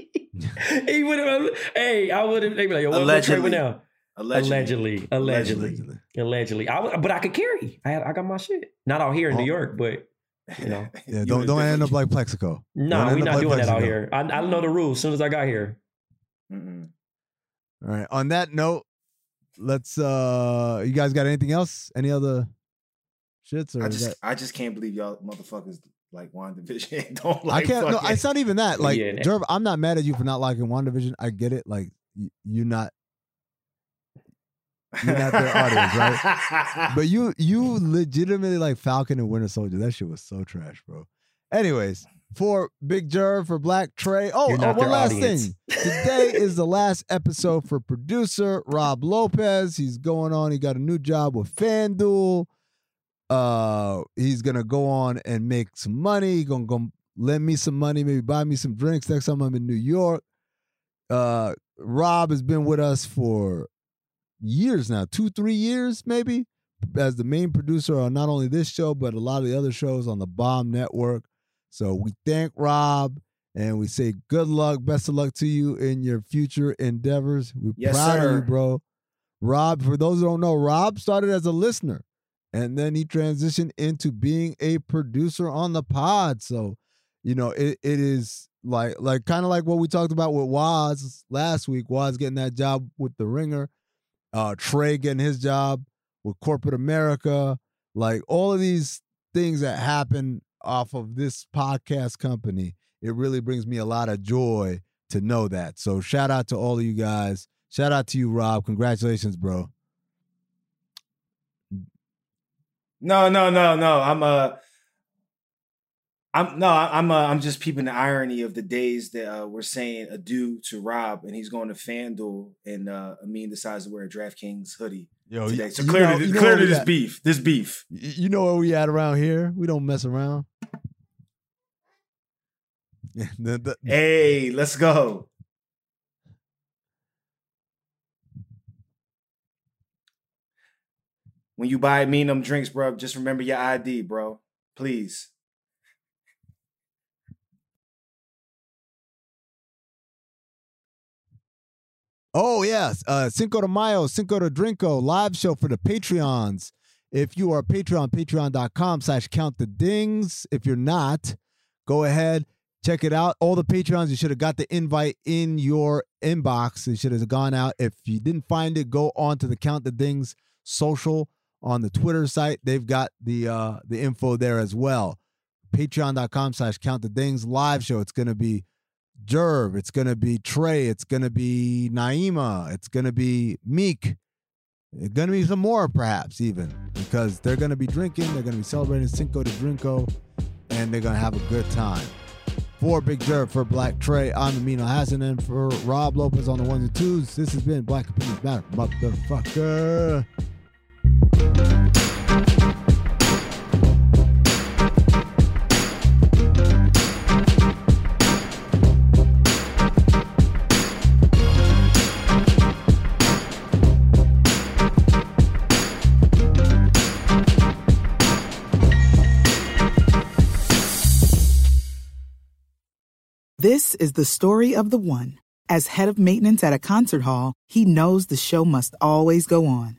Speaker 3: He would have. Hey, I would have. They be like, "Yo, what what Trey went
Speaker 4: Allegedly. Allegedly.
Speaker 3: Allegedly, allegedly, allegedly. I, but I could carry. I had, I got my shit. Not out here in
Speaker 2: Oh.
Speaker 3: New York, but you know.
Speaker 2: Yeah, don't don't end up like Plaxico.
Speaker 3: No,
Speaker 2: Don't
Speaker 3: we're not
Speaker 2: like
Speaker 3: doing that out here. I, I know the rules as soon as I got here.
Speaker 4: Mm-mm.
Speaker 2: All right. On that note, let's. uh You guys got anything else? Any other shits or
Speaker 4: I just
Speaker 2: that-
Speaker 4: I just can't believe y'all motherfuckers like WandaVision. Don't like I
Speaker 2: can't. No,
Speaker 4: fucking-
Speaker 2: it's not even that. Like,
Speaker 3: Yeah, that-
Speaker 2: Jerv, I'm not mad at you for not liking WandaVision. I get it. Like, you're not. You're not their audience,
Speaker 4: right?
Speaker 2: But you, you legitimately like Falcon and Winter Soldier. That shit was so trash, bro. Anyways, for Big Jerv, for Black Trey. Oh,
Speaker 3: You're
Speaker 2: oh
Speaker 3: not
Speaker 2: one
Speaker 3: their
Speaker 2: last
Speaker 3: audience.
Speaker 2: thing. Today is the last episode for producer Rob Lopez. He's going on. He got a new job with FanDuel. Uh, he's gonna go on and make some money. He's gonna go lend me some money, maybe buy me some drinks next time I'm in New York. Uh, Rob has been with us for years now, two, three years maybe, as the main producer on not only this show but a lot of the other shows on the Bomb Network. So we thank Rob and we say good luck, best of luck to you in your future endeavors. We're
Speaker 4: Yes,
Speaker 2: proud of you, bro. Rob, for those who don't know, Rob started as a listener and then he transitioned into being a producer on the pod. So, you know, it, it is like like kind of like what we talked about with Waz last week. Waz getting that job with the ringer, uh Trey getting his job with corporate America, like all of these things that happen off of this podcast company. It really brings me a lot of joy to know that. So shout out to all of you guys. Shout out to you, Rob. Congratulations, bro.
Speaker 4: No, no, no, no. I'm uh I'm no, I'm uh, I'm just peeping the irony of the days that uh, we're saying adieu to Rob, and he's going to FanDuel, and uh, Amin decides to wear a DraftKings hoodie
Speaker 2: Yo,
Speaker 4: today. So clearly,
Speaker 2: know- you
Speaker 4: clearly, this
Speaker 2: at.
Speaker 4: beef, this beef.
Speaker 2: You know where we at around here? We don't mess around.
Speaker 4: Hey, let's go. When you buy me and them drinks, bro, just remember your ID, bro. Please.
Speaker 2: Oh yes, uh, Cinco de Mayo, Cinco de Drinko live show for the Patreons. If you are a Patreon, patreon.com slash count the dings. If you're not, go ahead, check it out. All the Patreons, you should have got the invite in your inbox. It should have gone out. If you didn't find it, go on to the Count the Dings social on the Twitter site. They've got the uh the info there as well. Patreon.com slash count the dings live show. It's gonna be Jerv, it's gonna be Trey, it's gonna be Naima, it's gonna be Meek. It's gonna be some more, perhaps even because they're gonna be drinking. They're gonna be celebrating Cinco de Drinko, and they're gonna have a good time. For Big Jerv, for Black Trey, I'm Amin Elhassan, and for Rob Lopez on the ones and twos. This has been Black Opinions Matter, motherfucker.
Speaker 6: This is the story of the one. As head of maintenance at a concert hall, he knows the show must always go on.